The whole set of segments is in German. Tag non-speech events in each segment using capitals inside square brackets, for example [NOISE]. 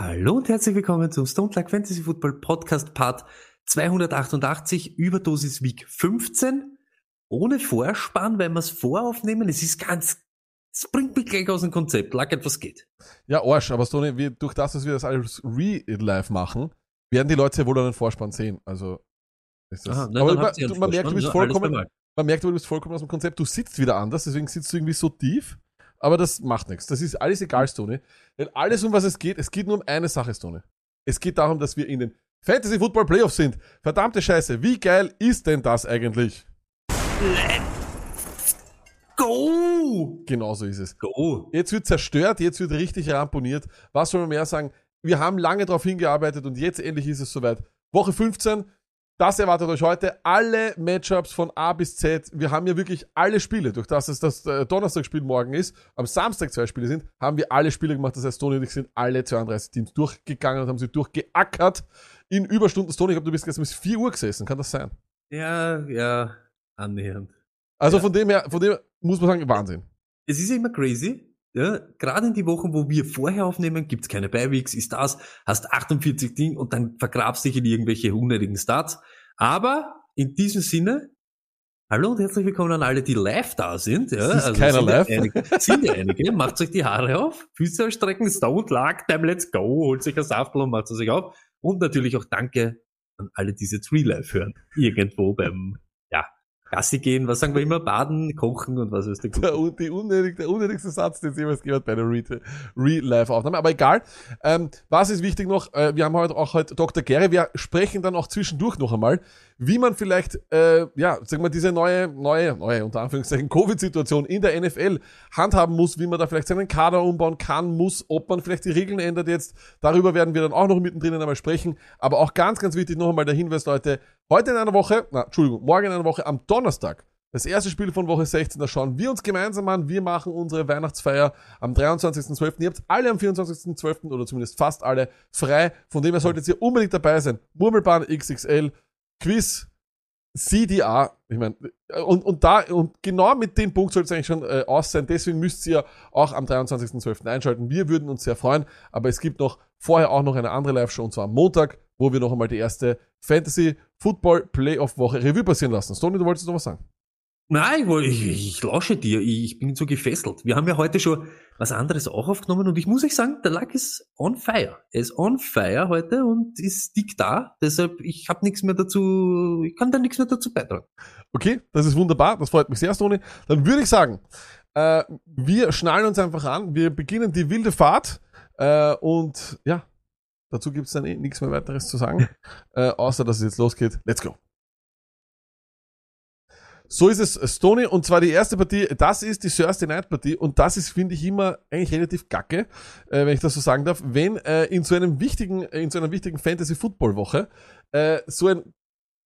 Hallo und herzlich willkommen zum Stone Luck Fantasy Football Podcast Part 288 Überdosis Week 15. Ohne Vorspann, weil wir es voraufnehmen. Es ist ganz, es bringt mich gleich aus dem Konzept. Lag etwas geht. Ja, Arsch, aber Stoney, wir, durch das, dass wir das alles re-live machen, werden die Leute ja wohl einen Vorspann sehen. Also, ist das. Aha, na, aber man, du- man merkt, du bist vollkommen, man merkt, du bist vollkommen aus dem Konzept. Du sitzt wieder anders, deswegen sitzt du irgendwie so tief. Aber das macht nichts. Das ist alles egal, Stoney. Denn alles, um was es geht, es geht nur um eine Sache, Stoney. Es geht darum, dass wir in den Fantasy Football Playoffs sind. Verdammte Scheiße, wie geil ist denn das eigentlich? Go! Genau so ist es. Go! Jetzt wird zerstört, jetzt wird richtig ramponiert. Was soll man mehr sagen? Wir haben lange darauf hingearbeitet und jetzt endlich ist es soweit. Woche 15, das erwartet euch heute. Alle Matchups von A bis Z. Wir haben ja wirklich alle Spiele. Durch das es das äh, Donnerstagsspiel morgen ist, am Samstag zwei Spiele sind, haben wir alle Spiele gemacht. Das heißt, Toni und ich sind alle 32 Teams durchgegangen und haben sie durchgeackert in Überstunden. Toni, ich glaube, du bist gestern bis 4 Uhr gesessen. Kann das sein? Ja, ja, annähernd. Also Ja. von dem her, von dem her muss man sagen, Wahnsinn. Es ist ja immer crazy. Ja, gerade in die Wochen, wo wir vorher aufnehmen, gibt's keine Beiweeks, ist das, hast 48 Ding und dann vergrabst dich in irgendwelche unnötigen Starts. Aber in diesem Sinne, hallo und herzlich willkommen an alle, die live da sind. Ja, Es ist keiner sind live. Ja einige, sind ja einige. Macht euch die Haare auf, Füße ausstrecken, Stone Luck, Time Let's Go, holt sich ein Saftl und macht es euch auf. Und natürlich auch danke an alle, die jetzt Real Life hören. Irgendwo beim, Gassi gehen, was sagen wir immer, baden, kochen und was ist der der, un- die unnötig, der unnötigste Satz, den es jemals gehört bei einer Re-Live-Aufnahme. Aber egal. Ähm, was ist wichtig noch? Äh, wir haben heute auch heute Dr. Gary. Wir sprechen dann auch zwischendurch noch einmal, wie man vielleicht, äh, ja, sagen wir, diese neue, neue, neue, unter Anführungszeichen, Covid-Situation in der NFL handhaben muss, wie man da vielleicht seinen Kader umbauen kann, muss, ob man vielleicht die Regeln ändert jetzt. Darüber werden wir dann auch noch mittendrin einmal sprechen. Aber auch ganz, ganz wichtig noch einmal der Hinweis, Leute. Heute in einer Woche, na, Entschuldigung, morgen in einer Woche am Donnerstag das erste Spiel von Woche 16, da schauen wir uns gemeinsam an. Wir machen unsere Weihnachtsfeier am 23.12. Ihr habt alle am 24.12. oder zumindest fast alle frei. Von dem her solltet ihr unbedingt dabei sein. Murmelbahn XXL, Quiz, CDA. Ich meine, und, und da, und genau mit dem Punkt sollte es eigentlich schon äh, aus sein. Deswegen müsst ihr auch am 23.12. einschalten. Wir würden uns sehr freuen. Aber es gibt noch vorher auch noch eine andere Live-Show und zwar am Montag, wo wir noch einmal die erste Fantasy Football Playoff Woche Revue passieren lassen. Stoney, du wolltest noch was sagen? Nein, ich, ich, lausche dir, ich, bin so gefesselt. Wir haben ja heute schon was anderes auch aufgenommen und ich muss euch sagen, der Luck ist on fire. Er ist on fire heute und ist dick da. Deshalb, ich habe nichts mehr dazu, ich kann da nichts mehr dazu beitragen. Okay, das ist wunderbar, das freut mich sehr, Stoney. Dann würde ich sagen, äh, wir schnallen uns einfach an, wir beginnen die wilde Fahrt äh, und ja, dazu gibt's dann eh nichts mehr weiteres zu sagen, [LAUGHS] äh, außer dass es jetzt losgeht. Let's go. So ist es, Stoney, und zwar die erste Partie, das ist die Thursday Night Partie und das ist, finde ich, immer eigentlich relativ gacke, äh, wenn ich das so sagen darf, wenn äh, in so einem wichtigen, in so einer wichtigen Fantasy-Football-Woche äh, so ein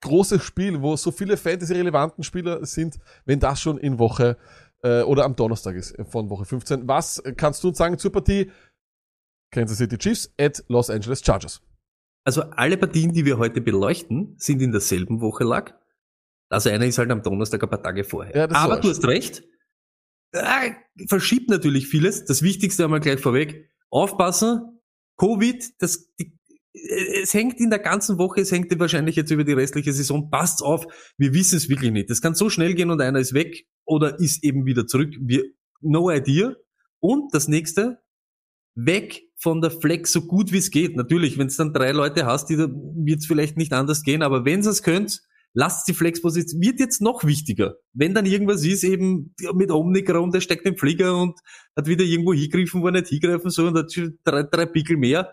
großes Spiel, wo so viele Fantasy-relevanten Spieler sind, wenn das schon in Woche äh, oder am Donnerstag ist äh, von Woche 15. Was kannst du uns sagen zur Partie Kansas City Chiefs at Los Angeles Chargers? Also alle Partien, die wir heute beleuchten, sind in derselben Woche Luck. Also einer ist halt am Donnerstag ein paar Tage vorher. Ja, Aber du hast recht. Ah, verschiebt natürlich vieles. Das Wichtigste einmal gleich vorweg. Aufpassen. Covid, das, die, es hängt in der ganzen Woche, es hängt wahrscheinlich jetzt über die restliche Saison. Passt auf, wir wissen es wirklich nicht. Das kann so schnell gehen und einer ist weg oder ist eben wieder zurück. Wir, no idea. Und das nächste, weg von der Flex so gut wie es geht. Natürlich, wenn es dann drei Leute hast, die wird es vielleicht nicht anders gehen, aber wenn es könnt, lasst die Flexposition, wird jetzt noch wichtiger. Wenn dann irgendwas ist, eben mit Omnicron, der steckt im Flieger und hat wieder irgendwo hingegriffen, wo er nicht hingreifen soll und hat drei, drei Pickel mehr,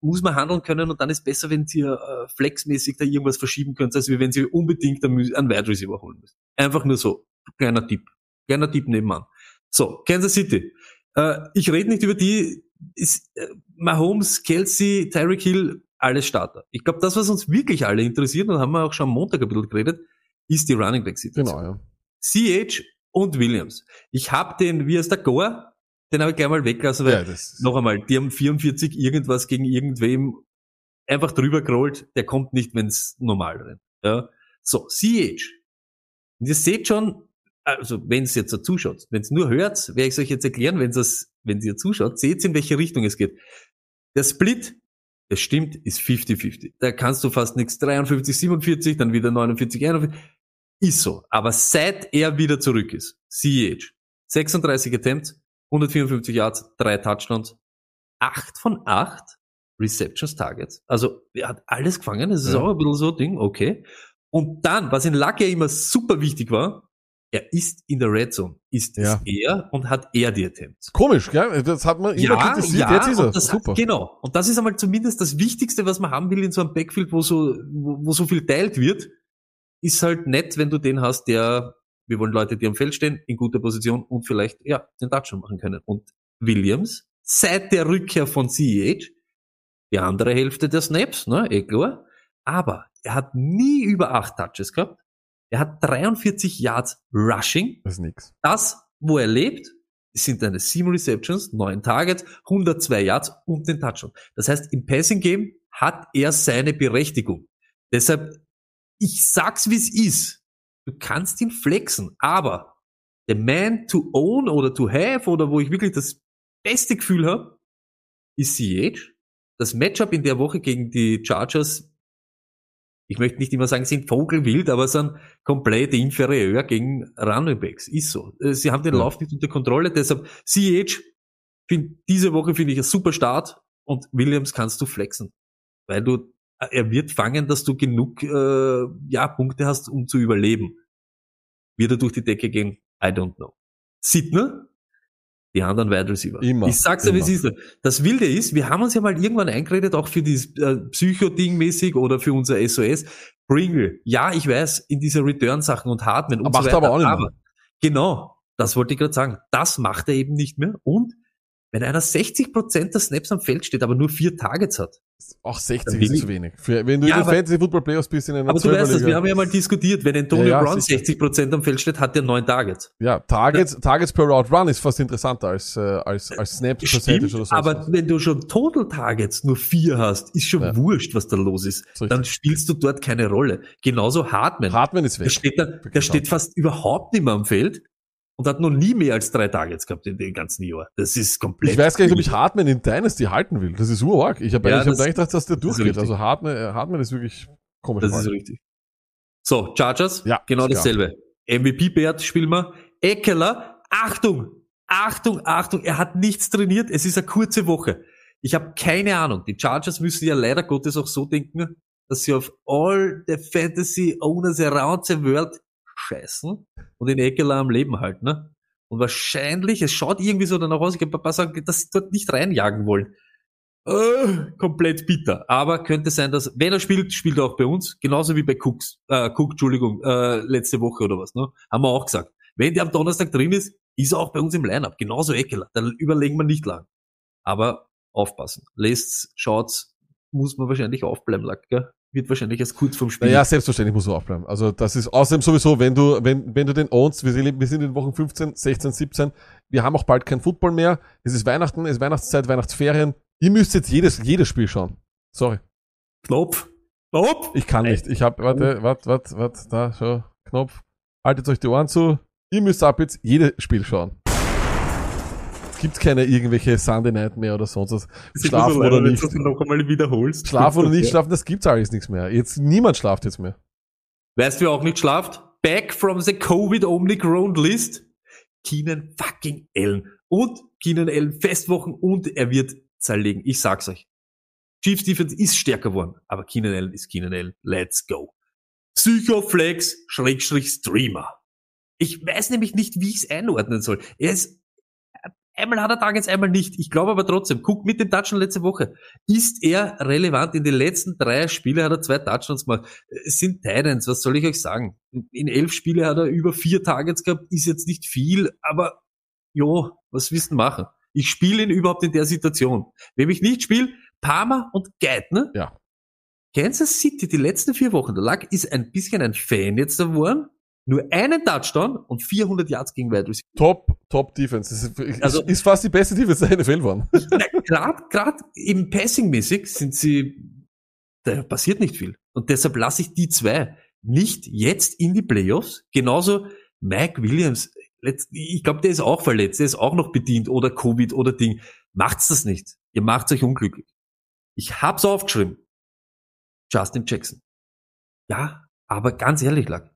muss man handeln können und dann ist besser, wenn ihr äh, flexmäßig da irgendwas verschieben könnt, als wenn sie unbedingt einen Wide Receiver holen müsst. Einfach nur so. Kleiner Tipp. Kleiner Tipp nebenan. So, Kansas City. Äh, ich rede nicht über die, ist äh, Mahomes, Kelsey, Tyreek Hill, alles Starter. Ich glaube, das, was uns wirklich alle interessiert, und haben wir auch schon am Montag ein bisschen geredet, ist die Running Back Situation. Genau, ja. CH und Williams. Ich habe den, wie heißt der Gore? Den habe ich gleich mal weggelassen, weil ja das, noch einmal, die haben 44 irgendwas gegen irgendwem einfach drüber gerollt, der kommt nicht, wenn's normal rennt. Ja. So, CH. Und ihr seht schon, also wenn es jetzt zuschaut, wenn es nur hört, werde ich es euch jetzt erklären, wenn es wenn ihr zuschaut, seht in welche Richtung es geht. Der Split, das stimmt, ist 50-50. Da kannst du fast nichts 53, 47, dann wieder 49, 41. Ist so. Aber seit er wieder zurück ist, CH, 36 Attempts, 154 Yards, drei Touchdowns, acht von acht Receptions Targets. Also er hat alles gefangen, das ist Ja. auch ein bisschen so ein Ding, okay. Und dann, was in Luck ja immer super wichtig war, er ist in der Red Zone, ist es Ja. er und hat er die Attempts. komisch, gell? Das hat man immer kritisiert, jetzt ist er. Super. Genau. Und das ist einmal zumindest das Wichtigste, was man haben will in so einem Backfield, wo so, wo, wo so viel teilt wird, ist halt nett, wenn du den hast, der, wir wollen Leute, die am Feld stehen, in guter Position und vielleicht, ja, den Touchdown machen können. Und Williams, seit der Rückkehr von CEH, die andere Hälfte der Snaps, ne, eh klar, aber er hat nie über acht Touches gehabt. Er hat 43 Yards Rushing, Das ist nix. das, wo er lebt, sind seine sieben Receptions, neun Targets, 102 Yards und den Touchdown. Das heißt, im Passing Game hat er seine Berechtigung. Deshalb, ich sag's wie's ist. Du kannst ihn flexen, aber the man to own oder to have oder wo ich wirklich das beste Gefühl habe, ist CH. Das Matchup in der Woche gegen die Chargers, ich möchte nicht immer sagen, sind vogelwild, aber sind komplett inferior gegen Running Backs. Ist so. Äh, Sie haben den Ja. Lauf nicht unter Kontrolle, deshalb CH, find, diese Woche finde ich ein super Start und Williams kannst du flexen. Weil du, äh, er wird fangen, dass du genug, äh, ja, Punkte hast, um zu überleben. Wird er durch die Decke gehen? I don't know. Sidner? Die anderen Wide Receiver. Immer, Ich sag's dir, wie es ist. Das Wilde ist, wir haben uns ja mal irgendwann eingeredet, auch für dieses äh, Psycho-Ding mäßig oder für unser SOS. Pringle. Ja, ich weiß, in diese Return-Sachen und Hartman und Macht so weiter. aber auch nicht mehr. genau, das wollte ich gerade sagen. Das macht er eben nicht mehr. Und wenn einer 60% der Snaps am Feld steht, aber nur vier Targets hat. Auch 60 Dann ist zu wenig. Für, wenn du Ja, in der Fantasy Football Playoffs bist in einer Aber du weißt das, wir haben ja mal diskutiert, wenn Antonio Ja, ja, Brown sicher. 60% am Feld steht, hat er neun Targets. Ja, Targets, Targets per Route Run ist fast interessanter als, äh, als, als Snaps Stimmt, oder so. aber wenn du schon Total Targets nur vier hast, ist schon wurscht, was da los ist. So Dann spielst du dort keine Rolle. Genauso Hartman. Hartman ist der weg. steht, da, der steht fast überhaupt nicht mehr am Feld und hat noch nie mehr als drei Targets gehabt in den ganzen Jahr. Das ist komplett. Ich weiß gar nicht, ob ich Hartman in Dynasty halten will. Das ist urarg. Ich habe Ja, hab eigentlich gedacht, dass der durchgeht. Also Hartman, äh, Hartman ist wirklich komisch. Das ist richtig. So, Chargers, Ja, genau dasselbe. MVP-Bert spielen wir. Eckler, Achtung, Achtung, Achtung, er hat nichts trainiert, es ist eine kurze Woche. Ich habe keine Ahnung. Die Chargers müssen ja leider Gottes auch so denken, dass sie auf all the fantasy owners around the world scheißen und den Eckler am Leben halten. Ne? Und wahrscheinlich, es schaut irgendwie so danach aus, ich habe ein paar sagen, dass sie dort nicht reinjagen wollen. Äh, komplett bitter. Aber könnte sein, dass, wenn er spielt, spielt er auch bei uns. Genauso wie bei Cooks, äh, Cook, Entschuldigung, äh, letzte Woche oder was, ne? Haben wir auch gesagt. Wenn der am Donnerstag drin ist, ist er auch bei uns im Lineup. Genauso Eckler. Dann überlegen wir nicht lang. Aber aufpassen. Lest's, schaut's, muss man wahrscheinlich aufbleiben, Lack, gell? Wird wahrscheinlich erst kurz vom Spiel. Naja, selbstverständlich muss er aufbleiben. Also das ist außerdem sowieso, wenn du, wenn, wenn du den ownst, wir sind, wir sind in Wochen 15, 16, 17, wir haben auch bald kein Football mehr. Es ist Weihnachten, es ist Weihnachtszeit, Weihnachtsferien. Ihr müsst jetzt jedes, jedes Spiel schauen. Sorry. Knopf. Knopf. Ich kann nicht. Ich habe, warte, warte, warte, warte, da, schau, Knopf. Haltet euch die Ohren zu. Ihr müsst ab jetzt jedes Spiel schauen. Es gibt keine irgendwelche Sunday Night mehr oder sonst was. Schlafen oder nicht. Dass du noch einmal wiederholst. Schlafen oder nicht schlafen, das gibt's alles nichts mehr. Jetzt, niemand schlaft jetzt mehr. Weißt du, wer auch nicht schlaft? Back from the COVID only ground list. Keenan fucking Allen. Und Keenan Allen Festwochen und er wird zerlegen. Ich sag's euch. Chiefs Defense ist stärker geworden, aber Keenan Allen ist Keenan Allen. Let's go. Psychoflex Schrägstrich Streamer. Ich weiß nämlich nicht, wie ich es einordnen soll. Er ist einmal hat er Targets, einmal nicht. Ich glaube aber trotzdem, guck mit dem Touchdown letzte Woche. Ist er relevant? In den letzten drei Spielen hat er zwei Touchdowns gemacht. Es sind Titans, was soll ich euch sagen? In elf Spiele hat er über vier Targets gehabt, ist jetzt nicht viel, aber jo, was du machen? Ich spiele ihn überhaupt in der Situation. Wenn ich nicht spiele, Parma und Geithner. Ja. Kansas City, die letzten vier Wochen, der Luck ist ein bisschen ein Fan jetzt geworden. Nur einen Touchdown und 400 Yards gegen Wide Receiver. Top, Top Defense. Das ist, Also- ist fast die beste Defense [LAUGHS] der NFL geworden. Gerade grad eben passingmäßig sind sie, da passiert nicht viel. Und deshalb lasse ich die zwei nicht jetzt in die Playoffs. Genauso Mike Williams. Ich glaube, der ist auch verletzt, der ist auch noch bedient oder Covid oder Ding. Macht's das nicht. Ihr macht's euch unglücklich. Ich hab's aufgeschrieben. Justin Jackson. Ja, aber ganz ehrlich, Lack.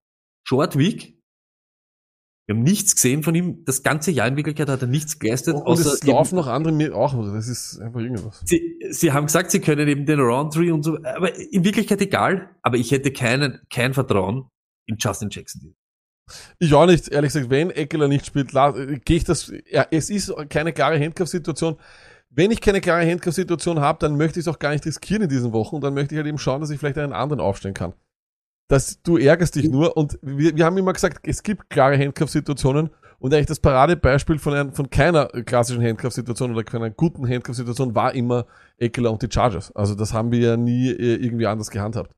Short Week. Wir haben nichts gesehen von ihm. Das ganze Jahr in Wirklichkeit hat er nichts geleistet. Und außer es laufen noch andere mit auch. Das ist einfach irgendwas. Sie, sie haben gesagt, sie können eben den Roundtree und so, aber in Wirklichkeit egal. Aber ich hätte keinen, kein Vertrauen in Justin Jackson. Ich auch nicht, ehrlich gesagt, wenn Eckler nicht spielt, gehe ich das, ja, es ist keine klare Handcuff-Situation. Wenn ich keine klare Handcuff-Situation habe, dann möchte ich es auch gar nicht riskieren in diesen Wochen und dann möchte ich halt eben schauen, dass ich vielleicht einen anderen aufstellen kann. Das, du ärgerst dich nur und wir, wir haben immer gesagt, es gibt klare Handcuff-Situationen und eigentlich das Paradebeispiel von, einem, von keiner klassischen Handcuff-Situation oder von einer guten Handcuff-Situation war immer Eckler und die Chargers. Also das haben wir ja nie äh, irgendwie anders gehandhabt.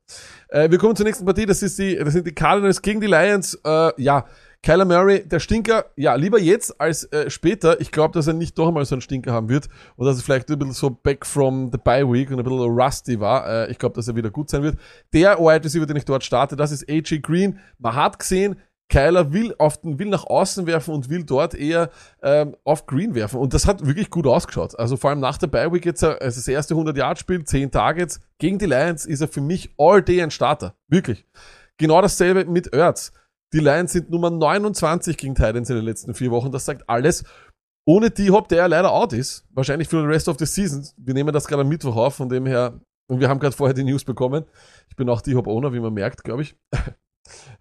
Äh, wir kommen zur nächsten Partie. Das, ist die, das sind die Cardinals gegen die Lions. Äh, ja, Kyler Murray, der Stinker. Ja, lieber jetzt als äh, später. Ich glaube, dass er nicht doch einmal so einen Stinker haben wird und dass er vielleicht ein bisschen so back from the bye week und ein bisschen rusty war. Äh, ich glaube, dass er wieder gut sein wird. Der Wide Receiver, den ich dort starte, das ist AJ Green. Man hat gesehen, Kyler will auf den, will nach außen werfen und will dort eher ähm, auf Green werfen. Und das hat wirklich gut ausgeschaut. Also vor allem nach der Bye Week jetzt, also das erste 100-Yard-Spiel, 10 Targets gegen die Lions, ist er für mich all day ein Starter. Wirklich. Genau dasselbe mit Ertz. Die Lions sind Nummer 29 gegen Titans in den letzten vier Wochen. Das sagt alles. Ohne D-Hop, der ja leider out ist. Wahrscheinlich für den Rest of the Season. Wir nehmen das gerade am Mittwoch auf, von dem her. Und wir haben gerade vorher die News bekommen. Ich bin auch D-Hop-Owner, wie man merkt, glaube ich. [LAUGHS]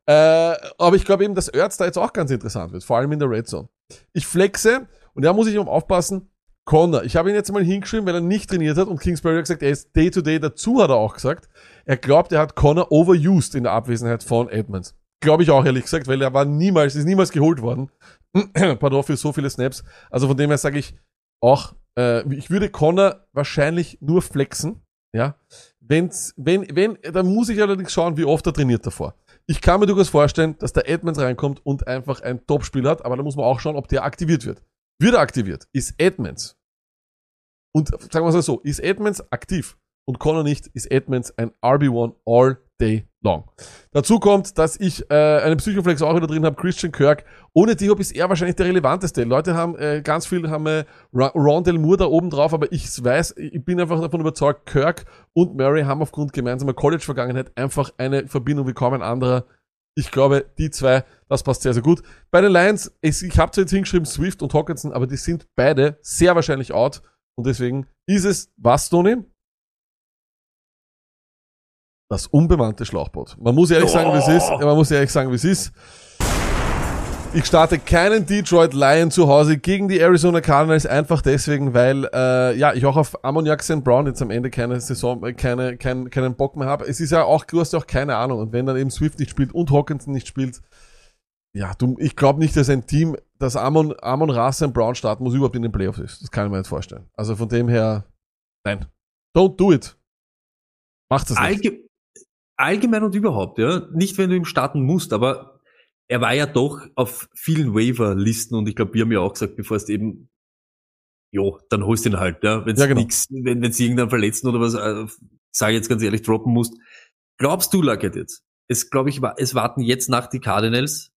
Äh, aber ich glaube eben, dass Ertz da jetzt auch ganz interessant wird, vor allem in der Red Zone. Ich flexe, und da muss ich um aufpassen, Connor. Ich habe ihn jetzt mal hingeschrieben, weil er nicht trainiert hat und Kingsbury hat gesagt, er ist Day-to-Day. Dazu hat er auch gesagt, er glaubt, er hat Connor overused in der Abwesenheit von Edmonds. Glaube ich auch, ehrlich gesagt, weil er war niemals, ist niemals geholt worden. [CLEARS THROAT] Pardon für so viele Snaps. Also von dem her sage ich auch, äh, ich würde Connor wahrscheinlich nur flexen, ja. Wenn's, wenn, wenn, dann muss ich allerdings schauen, wie oft er trainiert davor. Ich kann mir durchaus vorstellen, dass der Edmonds reinkommt und einfach ein Topspiel hat, aber da muss man auch schauen, ob der aktiviert wird. Wird er aktiviert, ist Edmonds. Und sagen wir es mal so, ist Edmonds aktiv und Connor nicht, ist Edmonds ein RB1 all day long. Dazu kommt, dass ich äh, einen Psychoflex auch wieder drin habe, Christian Kirk. Ohne Diop ist er wahrscheinlich der relevanteste. Leute haben äh, ganz viel haben äh, Rondell Moore da oben drauf, aber ich weiß, ich bin einfach davon überzeugt, Kirk und Murray haben aufgrund gemeinsamer College-Vergangenheit einfach eine Verbindung wie kaum ein anderer. Ich glaube, die zwei, das passt sehr, sehr gut. Bei den Lions, ich, ich habe zwar jetzt hingeschrieben Swift und Hawkinson, aber die sind beide sehr wahrscheinlich out. Und deswegen ist es, was, Tony? Das unbemannte Schlauchboot. Man muss ehrlich sagen, wie es ist. Man muss ehrlich sagen, wie es ist. Ich starte keinen Detroit Lion zu Hause gegen die Arizona Cardinals, einfach deswegen, weil äh, ja ich auch auf Ammoniak St. Brown jetzt am Ende keine Saison, äh, keine, kein, keinen Bock mehr habe. Es ist ja auch, du hast ja auch keine Ahnung. Und wenn dann eben Swift nicht spielt und Hawkinson nicht spielt, ja, du, ich glaube nicht, dass ein Team, das Amon, Amon Ra St. Brown starten muss, überhaupt in den Playoffs ist. Das kann ich mir nicht vorstellen. Also von dem her, nein. Don't do it. Macht das nicht. Allge allgemein und überhaupt, ja. Nicht, wenn du ihm starten musst, aber er war ja doch auf vielen Waiver-Listen und ich glaube, wir haben ja auch gesagt, bevor es eben, jo, dann holst du ihn halt, ja. Wenn's Ja, genau. nix, wenn es irgendeinen Verletzten oder was, äh, sage jetzt ganz ehrlich, droppen musst. Glaubst du, Luckett jetzt? Es glaube ich, es warten jetzt nach die Cardinals,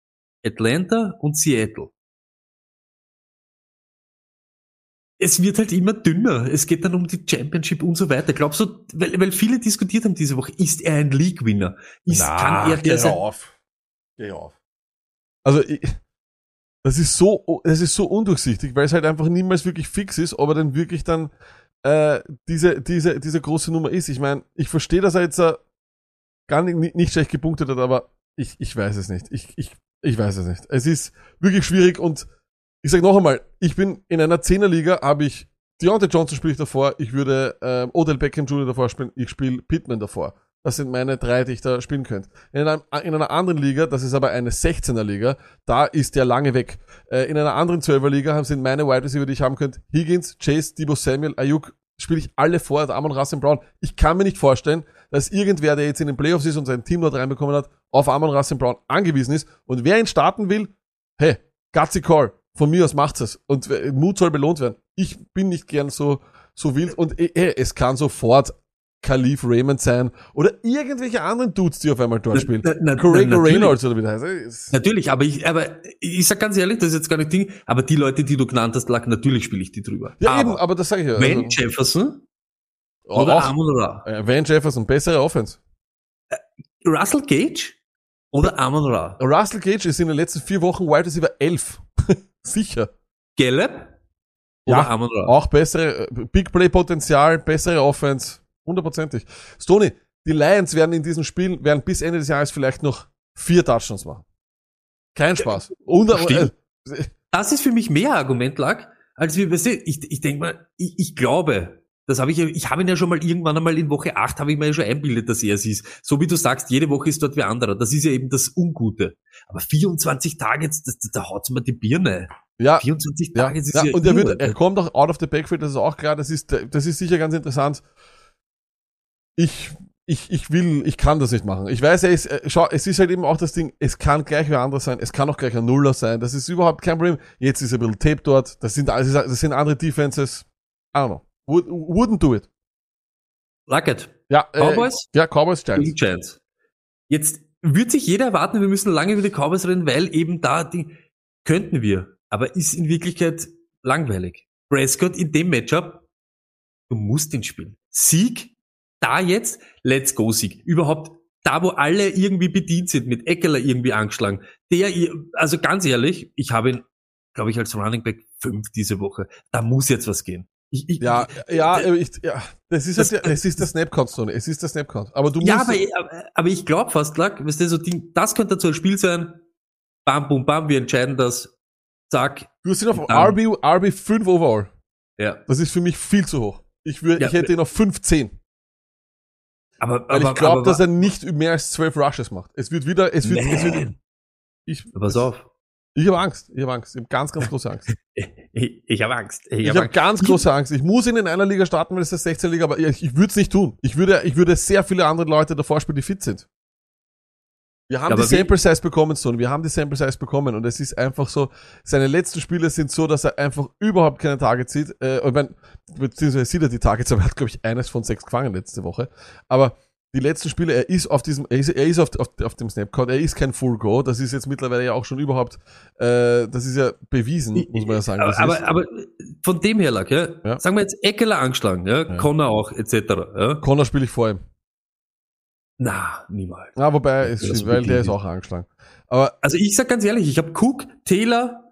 Atlanta und Seattle. Es wird halt immer dünner. Es geht dann um die Championship und so weiter. Glaubst du, weil, weil viele diskutiert haben diese Woche, ist er ein League-Winner? Ist, kann er der sein? auf. Geh auf. Also, ich, das ist so, das ist so undurchsichtig, weil es halt einfach niemals wirklich fix ist, ob er denn wirklich dann äh, diese, diese, diese große Nummer ist. Ich meine, ich verstehe, dass er jetzt äh, gar nicht, nicht schlecht gepunktet hat, aber ich, ich weiß es nicht. Ich, ich, ich weiß es nicht. Es ist wirklich schwierig und ich sag noch einmal, ich bin in einer Zehnerliga, habe ich Deontay Johnson spiele ich davor, ich würde ähm, Odell Beckham Jr. davor spielen, ich spiele Pittman davor. Das sind meine drei, die ich da spielen könnte. In, einem, in einer anderen Liga, das ist aber eine 16er Liga, da ist der lange weg. Äh, in einer anderen 12er Liga haben- sind meine Wide Receiver, die ich haben könnte, Higgins, Chase, Debo Samuel, Ayuk, spiele ich alle vor, Amon Rassim Brown. Ich kann mir nicht vorstellen, dass irgendwer, der jetzt in den Playoffs ist und sein Team dort reinbekommen hat, auf Amon Rassim Brown angewiesen ist. Und wer ihn starten will, hey, Gutsy Call, von mir aus macht's es. Und äh, Mut soll belohnt werden. Ich bin nicht gern so, so wild. Und äh, äh, es kann sofort Khalif Raymond sein oder irgendwelche anderen Dudes, die auf einmal dort Na- spielen. na- Corrego. Reynolds oder wie der heißt. Natürlich, aber ich, aber ich sag ganz ehrlich, das ist jetzt gar nicht Ding, aber die Leute, die du genannt hast, lag, natürlich spiele ich die drüber. Ja, aber eben, aber das sage ich ja. Van Also, Jefferson oder auch, Amon Ra? äh, Van Jefferson, bessere Offense. Russell Gage oder Amon Ra? Russell Gage ist in den letzten vier Wochen Wide Receiver 11. [LAUGHS] Sicher. Gallup Ja, Amon Ra? Auch bessere, äh, Big Play Potenzial, bessere Offense. Hundertprozentig. Stoney, die Lions werden in diesem Spiel, werden bis Ende des Jahres vielleicht noch vier Touchdowns machen. Kein Spaß. Und, Stimmt. äh, Das ist für mich mehr Argument lag, als wir, du, ich, ich denke mal, ich, ich glaube, das habe ich ja, ich habe ihn ja schon mal irgendwann einmal in Woche 8 habe ich mir ja schon einbildet, dass er es ist. So wie du sagst, jede Woche ist dort wer anderer. Das ist ja eben das Ungute. Aber 24 Tage, das, das, da haut's mir die Birne. ja, 24 ja, Tage, das ist ja, ja, und er, wird, er kommt auch out of the backfield, das ist auch klar, das ist, das ist sicher ganz interessant. Ich, ich, ich will, ich kann das nicht machen. Ich weiß, er ist, äh, schau, es ist halt eben auch das Ding, es kann gleich wer anderes sein, es kann auch gleich ein Nuller sein, das ist überhaupt kein Problem. Jetzt ist ein bisschen Tape dort, das sind, das sind andere Defenses, I don't know. Would, wouldn't do it. Luckett. Ja, äh, Cowboys? Ja, Cowboys, Giants. Giants. Jetzt wird sich jeder erwarten, wir müssen lange über die Cowboys reden, weil eben da die könnten wir, aber ist in Wirklichkeit langweilig. Prescott in dem Matchup, du musst ihn spielen. Sieg, da jetzt, let's go Sieg. Überhaupt da, wo alle irgendwie bedient sind, mit Eckeler irgendwie angeschlagen. Der, also ganz ehrlich, ich habe ihn, glaube ich, als Running Back fünf diese Woche. Da muss jetzt was gehen. Ich, ich, Ja, ja, Äh, ich, ja, das ist, das- halt, es ist der Snap-Count, Stoney. Es ist der Snap-Count. Aber du musst, Ja, aber, aber, aber ich glaube fast, Lack, weißt du, so Ding, das könnte so ein Spiel sein. Bam, bum, bam, wir entscheiden das. Zack. du hast ihn auf Dann- RB, RB 5 overall. Ja. Das ist für mich viel zu hoch. Ich würde, Ja, ich hätte ihn auf 15. Aber, Weil aber, ich glaube, dass er nicht mehr als 12 Rushes macht. Es wird wieder, es wird, es wird, ich, pass auf. Ich habe Angst. Ich habe Angst. Ich habe ganz, ganz große Angst. [LAUGHS] Ich, ich habe Angst. Ich, Ich hab habe Angst. ganz große Angst. Ich muss ihn in einer Liga starten, weil es ist 16 Liga, aber ich, ich würde es nicht tun. Ich würde, ich würde sehr viele andere Leute davor spielen, die fit sind. Wir haben die aber wie- Sample Size bekommen, Son. Wir haben die Sample Size bekommen und es ist einfach so, seine letzten Spiele sind so, dass er einfach überhaupt keine Targets sieht. Äh, ich mein, beziehungsweise sieht er die Targets, aber er hat, glaube ich, eines von sechs gefangen letzte Woche. Aber die letzten Spiele, er ist auf diesem, er ist, er ist auf, auf, auf dem Snapcount, er ist kein Full Go. Das ist jetzt mittlerweile ja auch schon überhaupt, äh, das ist ja bewiesen, muss man ja sagen. aber, aber, ist. aber von dem her, Lack, ja, Ja. sagen wir jetzt Eckeler angeschlagen, ja, Ja. Connor auch, etc. Ja. Connor spiele ich vor ihm. Na, niemals. Ja, wobei, es Das stimmt, ist weil der ist auch angeschlagen. Aber Also ich sag ganz ehrlich, ich habe Cook, Taylor,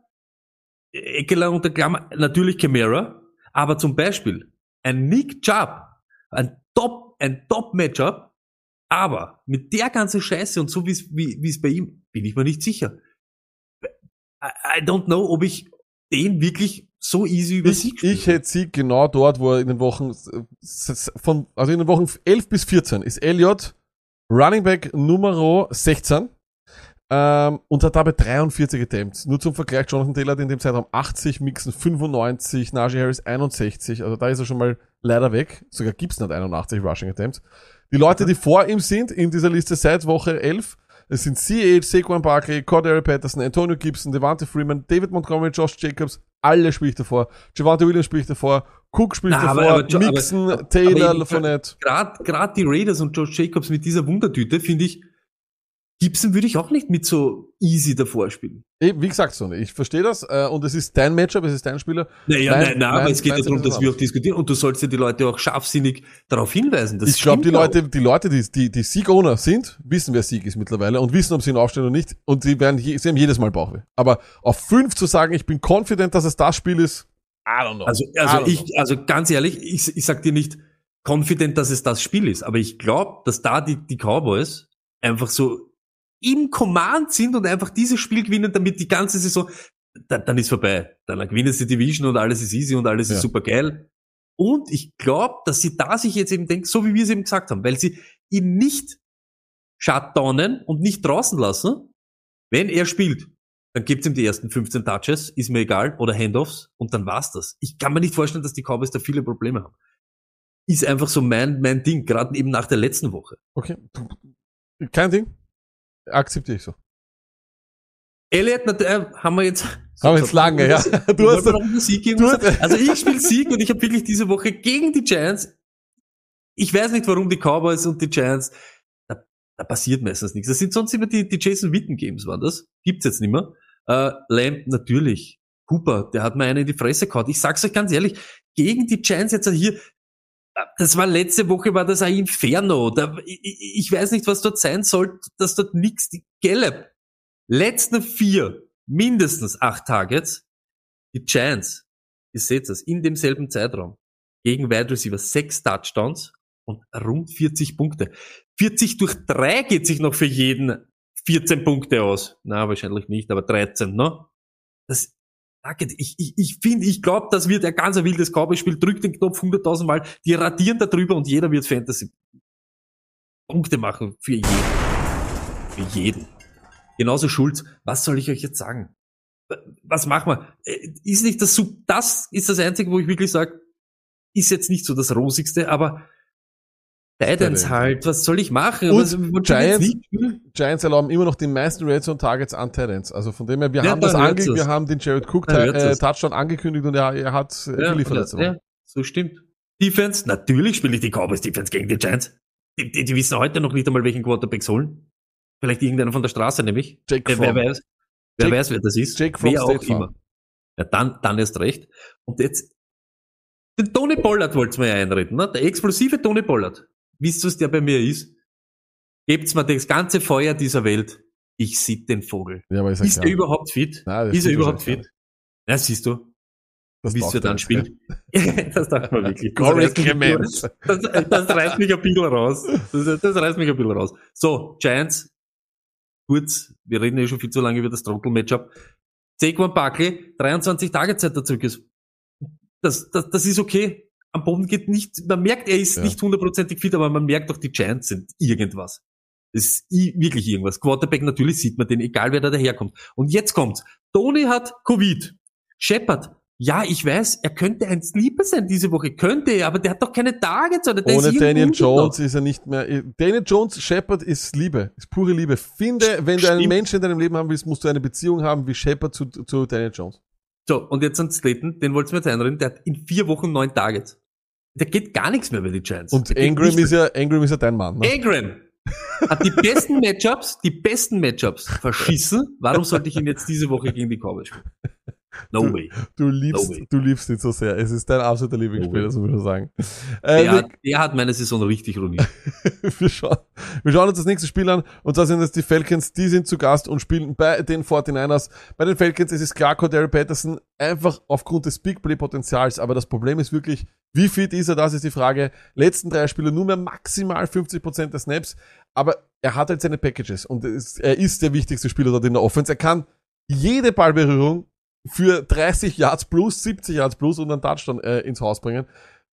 Eckler unter Klammer, natürlich Camara, aber zum Beispiel ein Nick Chubb, ein Top, ein Top-Matchup, aber mit der ganzen Scheiße und so wie es wie wie es bei ihm, bin ich mir nicht sicher. I, don't know, ob ich den wirklich so easy über Sieg ich, spiele. ich hätte sie genau dort, wo er in den Wochen von, also in den Wochen 11 bis 14 ist Elliott Running Back Nummer 16 ähm, und hat dabei 43 Attempts. Nur zum Vergleich, Jonathan Taylor hat in dem Zeitraum 80, Mixon 95, Najee Harris 61, also da ist er schon mal leider weg. Sogar Gibson hat 81 Rushing Attempts. Die Leute, die vor ihm sind in dieser Liste seit Woche 11, es sind CH, Saquon Barkley, Cordero Patterson, Antonio Gibson, Devante Freeman, David Montgomery, Josh Jacobs, alle ich davor. Javante Williams ich davor. Cook spiele ich Na, davor. aber aber- Mixon, aber Taylor, Lafonette. Gerade die Raiders und Josh Jacobs mit dieser Wundertüte, finde ich, Gibson würde ich auch nicht mit so easy davor spielen. Wie gesagt, Sonny, ich verstehe das. Äh, und es ist dein Matchup, es ist dein Spieler. Naja, Nein, nein, nein, aber es geht ja darum, dass wir auch diskutieren und du sollst ja die Leute auch scharfsinnig darauf hinweisen. Das ich glaube, die Leute, die Leute, die, die, die Sieg-Owner sind, wissen, wer Sieg ist mittlerweile und wissen, ob sie ihn aufstellen oder nicht. Und sie werden, je, sie haben jedes Mal Bauchweh. Aber auf fünf zu sagen, ich bin confident, dass es das Spiel ist, I don't know. Also, also don't ich, also ganz ehrlich, ich, ich sag dir nicht confident, dass es das Spiel ist, aber ich glaube, dass da die, die Cowboys einfach so im Command sind und einfach dieses Spiel gewinnen, damit die ganze Saison, dann, dann ist vorbei. Dann gewinnen sie die Division und alles ist easy und alles Ja. ist super geil. Und ich glaube, dass sie da sich jetzt eben denken, so wie wir es eben gesagt haben, weil sie ihn nicht shutdownen und nicht draußen lassen. Wenn er spielt, dann gibt's ihm die ersten 15 Touches, ist mir egal, oder Handoffs, und dann war's das. Ich kann mir nicht vorstellen, dass die Cowboys da viele Probleme haben. Ist einfach so mein, mein Ding, gerade eben nach der letzten Woche. Okay. Kein Ding. Akzeptiere ich so. Elliot, äh, haben wir jetzt. Haben wir jetzt lange, ja. Du hast, noch einen Sieg geben? Also ich spiele Sieg und ich habe wirklich diese Woche gegen die Giants. Ich weiß nicht, warum die Cowboys und die Giants. Da, da passiert meistens nichts. Das sind sonst immer die, die Jason Witten Games, waren das? Gibt's jetzt nicht mehr. Äh, Lamb, natürlich. Cooper, der hat mir einen in die Fresse gehauen. Ich sag's euch ganz ehrlich, gegen die Giants jetzt hier, das war letzte Woche, war das ein Inferno. Da, ich, ich weiß nicht, was dort sein soll, dass dort nichts, die Gallup, letzten vier, mindestens acht Targets, die Giants, ihr seht das, in demselben Zeitraum, gegen Wide Receiver sechs Touchdowns und rund 40 Punkte. 40 durch drei geht sich noch für jeden 14 Punkte aus. Na, wahrscheinlich nicht, aber 13, ne? Das, ich, ich, ich finde, ich glaube, das wird ein ganz wildes Cowboy-Spiel. Drückt den Knopf 100.000 Mal, die radieren da drüber und jeder wird Fantasy Punkte machen für jeden. Für jeden. Genauso Schulz. Was soll ich euch jetzt sagen? Was machen wir? Äh, Ist nicht das, Sub- das ist das Einzige, wo ich wirklich sage, ist jetzt nicht so das Rosigste, aber Titans. halt, was soll ich machen? Und was, Giants-? Giants erlauben immer noch die meisten Red Zone Targets an Titans. Also von dem her, wir Ja, haben da das hört's ange es. wir haben den Jared Cook äh. Touchdown angekündigt und er, er hat äh, Ja, geliefert ja, so stimmt. Defense, natürlich spiele ich die Cowboys Defense gegen die Giants. Die, die, die wissen heute noch nicht einmal, welchen Quarterbacks holen. Vielleicht irgendeiner von der Straße, nämlich. Jake Wer, wer weiß, wer Jake- weiß, wer das ist. Jake wer auch State Farm. immer. Ja, dann, dann erst recht. Und jetzt, den Tony Pollard wollt's mir einreden, ne? Der explosive Tony Pollard. Wisst ihr, was der bei mir ist? Gebt's mir das ganze Feuer dieser Welt. Ich sieh den Vogel. Ja, aber ist, Ist klar. er überhaupt fit? Nein, ist er überhaupt fit? Ja, siehst du, Das wie taugt wir dann er spielen. [LAUGHS] das dachte man wirklich. Das reißt mich ein Clemens. bisschen- Das, das reißt mich ein bisschen raus. Das, das reißt mich ein bisschen raus. So, Giants. Kurz, wir reden ja schon viel zu lange über das Trottel-Matchup. Saquon Barkley, 23 Tage Zeit dazu ist. Das, das, das ist okay. Am Boden geht nicht, man merkt, er ist Ja. nicht hundertprozentig fit, aber man merkt doch, die Giants sind irgendwas. Das ist wirklich irgendwas. Quarterback, natürlich sieht man den, egal wer da daherkommt. Und jetzt kommt's. Tony hat Covid. Shepard. Ja, ich weiß, er könnte ein Sleeper sein diese Woche. Könnte er, aber der hat doch keine Targets oder der Ohne ist Daniel unten noch. Jones ist er nicht mehr. Daniel Jones, Shepard ist Liebe, ist pure Liebe. Finde, wenn du einen Stimmt. Menschen in deinem Leben haben willst, musst du eine Beziehung haben wie Shepard zu, zu Daniel Jones. So, und jetzt an Slayton, den wollt's mir jetzt einreden, der hat in vier Wochen neun Targets. Der geht gar nichts mehr bei den Giants. Und Ingram ist ja, Ingram ist ja dein Mann. Ne? Agron hat die besten Matchups, die besten Matchups [LAUGHS] verschissen. Warum sollte ich ihn jetzt diese Woche gegen die Cowboys spielen? No Du- way. Du liebst, No way. du liebst ihn so sehr. Es ist dein absoluter Lieblingsspieler, No so würde ich sagen. Äh, Der wir, hat, hat meine Saison richtig ruiniert. [LAUGHS] wir, schauen, wir schauen uns das nächste Spiel an. Und zwar sind es die Falcons. Die sind zu Gast und spielen bei den 49ers. Bei den Falcons ist es klar, Cordero Patterson einfach aufgrund des Big Play Potenzials. Aber das Problem ist wirklich, wie fit ist er? Das ist die Frage. Letzten drei Spiele nur mehr maximal 50% der Snaps. Aber er hat halt seine Packages und es, er ist der wichtigste Spieler dort in der Offense. Er kann jede Ballberührung für 30 Yards plus, 70 Yards plus und einen Touchdown äh, ins Haus bringen.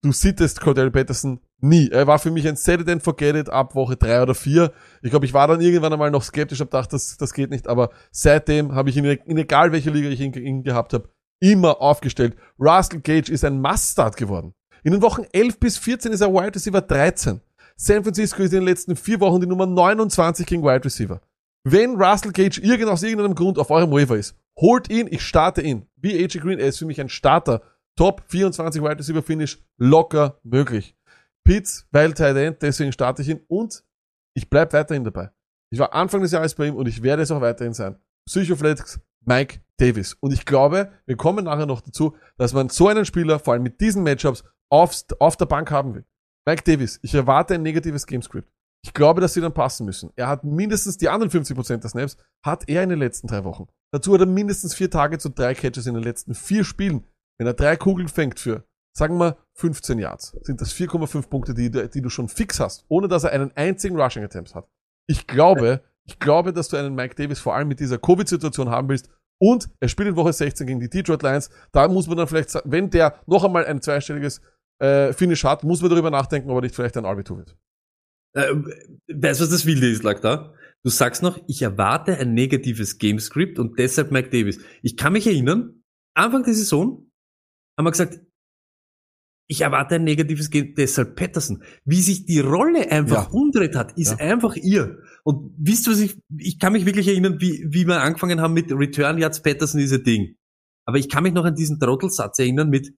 Du sittest Cordell Patterson nie. Er war für mich ein Set it and forget it ab Woche drei oder vier. Ich glaube, ich war dann irgendwann einmal noch skeptisch, hab gedacht, das, das geht nicht. Aber seitdem habe ich ihn, in egal welcher Liga ich ihn, ihn gehabt habe, immer aufgestellt. Russell Gage ist ein Must-Start geworden. In den Wochen 11 bis 14 ist er Wide Receiver 13. San Francisco ist in den letzten vier Wochen die Nummer 29 gegen Wide Receiver. Wenn Russell Gage irgend aus irgendeinem Grund auf eurem Waiver ist, holt ihn, ich starte ihn. Wie AJ Green, er ist für mich ein Starter. Top 24 Wide Receiver Finish, locker möglich. Pitts, weil Tight End, deswegen starte ich ihn und ich bleib weiterhin dabei. Ich war Anfang des Jahres bei ihm und ich werde es auch weiterhin sein. Psychoflex, Mike Davis. Und ich glaube, wir kommen nachher noch dazu, dass man so einen Spieler, vor allem mit diesen Matchups, aufs, auf der Bank haben will. Mike Davis, ich erwarte ein negatives Gamescript. Ich glaube, dass sie dann passen müssen. Er hat mindestens die anderen 50% der Snaps, hat er in den letzten drei Wochen. Dazu hat er mindestens vier Targets und drei Catches in den letzten vier Spielen. Wenn er drei Kugeln fängt für, sagen wir, 15 Yards, sind das 4,5 Punkte, die, du- die du schon fix hast, ohne dass er einen einzigen Rushing Attempt hat. Ich glaube, ich glaube, dass du einen Mike Davis vor allem mit dieser Covid-Situation haben willst. Und er spielt in Woche 16 gegen die Detroit Lions. Da muss man dann vielleicht, wenn der noch einmal ein zweistelliges äh, Finish hat, muss man darüber nachdenken, ob er nicht vielleicht ein RB2 wird. Äh, weißt du, was das Wilde ist, lag da? Du sagst noch, ich erwarte ein negatives Gamescript und deshalb Mike Davis. Ich kann mich erinnern, Anfang der Saison haben wir gesagt, ich erwarte ein negatives Game, deshalb Patterson. Wie sich die Rolle einfach Ja. umdreht hat, ist Ja. einfach ihr. Und wisst ihr, was ich, ich kann mich wirklich erinnern, wie, wie wir angefangen haben mit Return Yards Patterson ist ein Ding. Aber ich kann mich noch an diesen Trottelsatz erinnern mit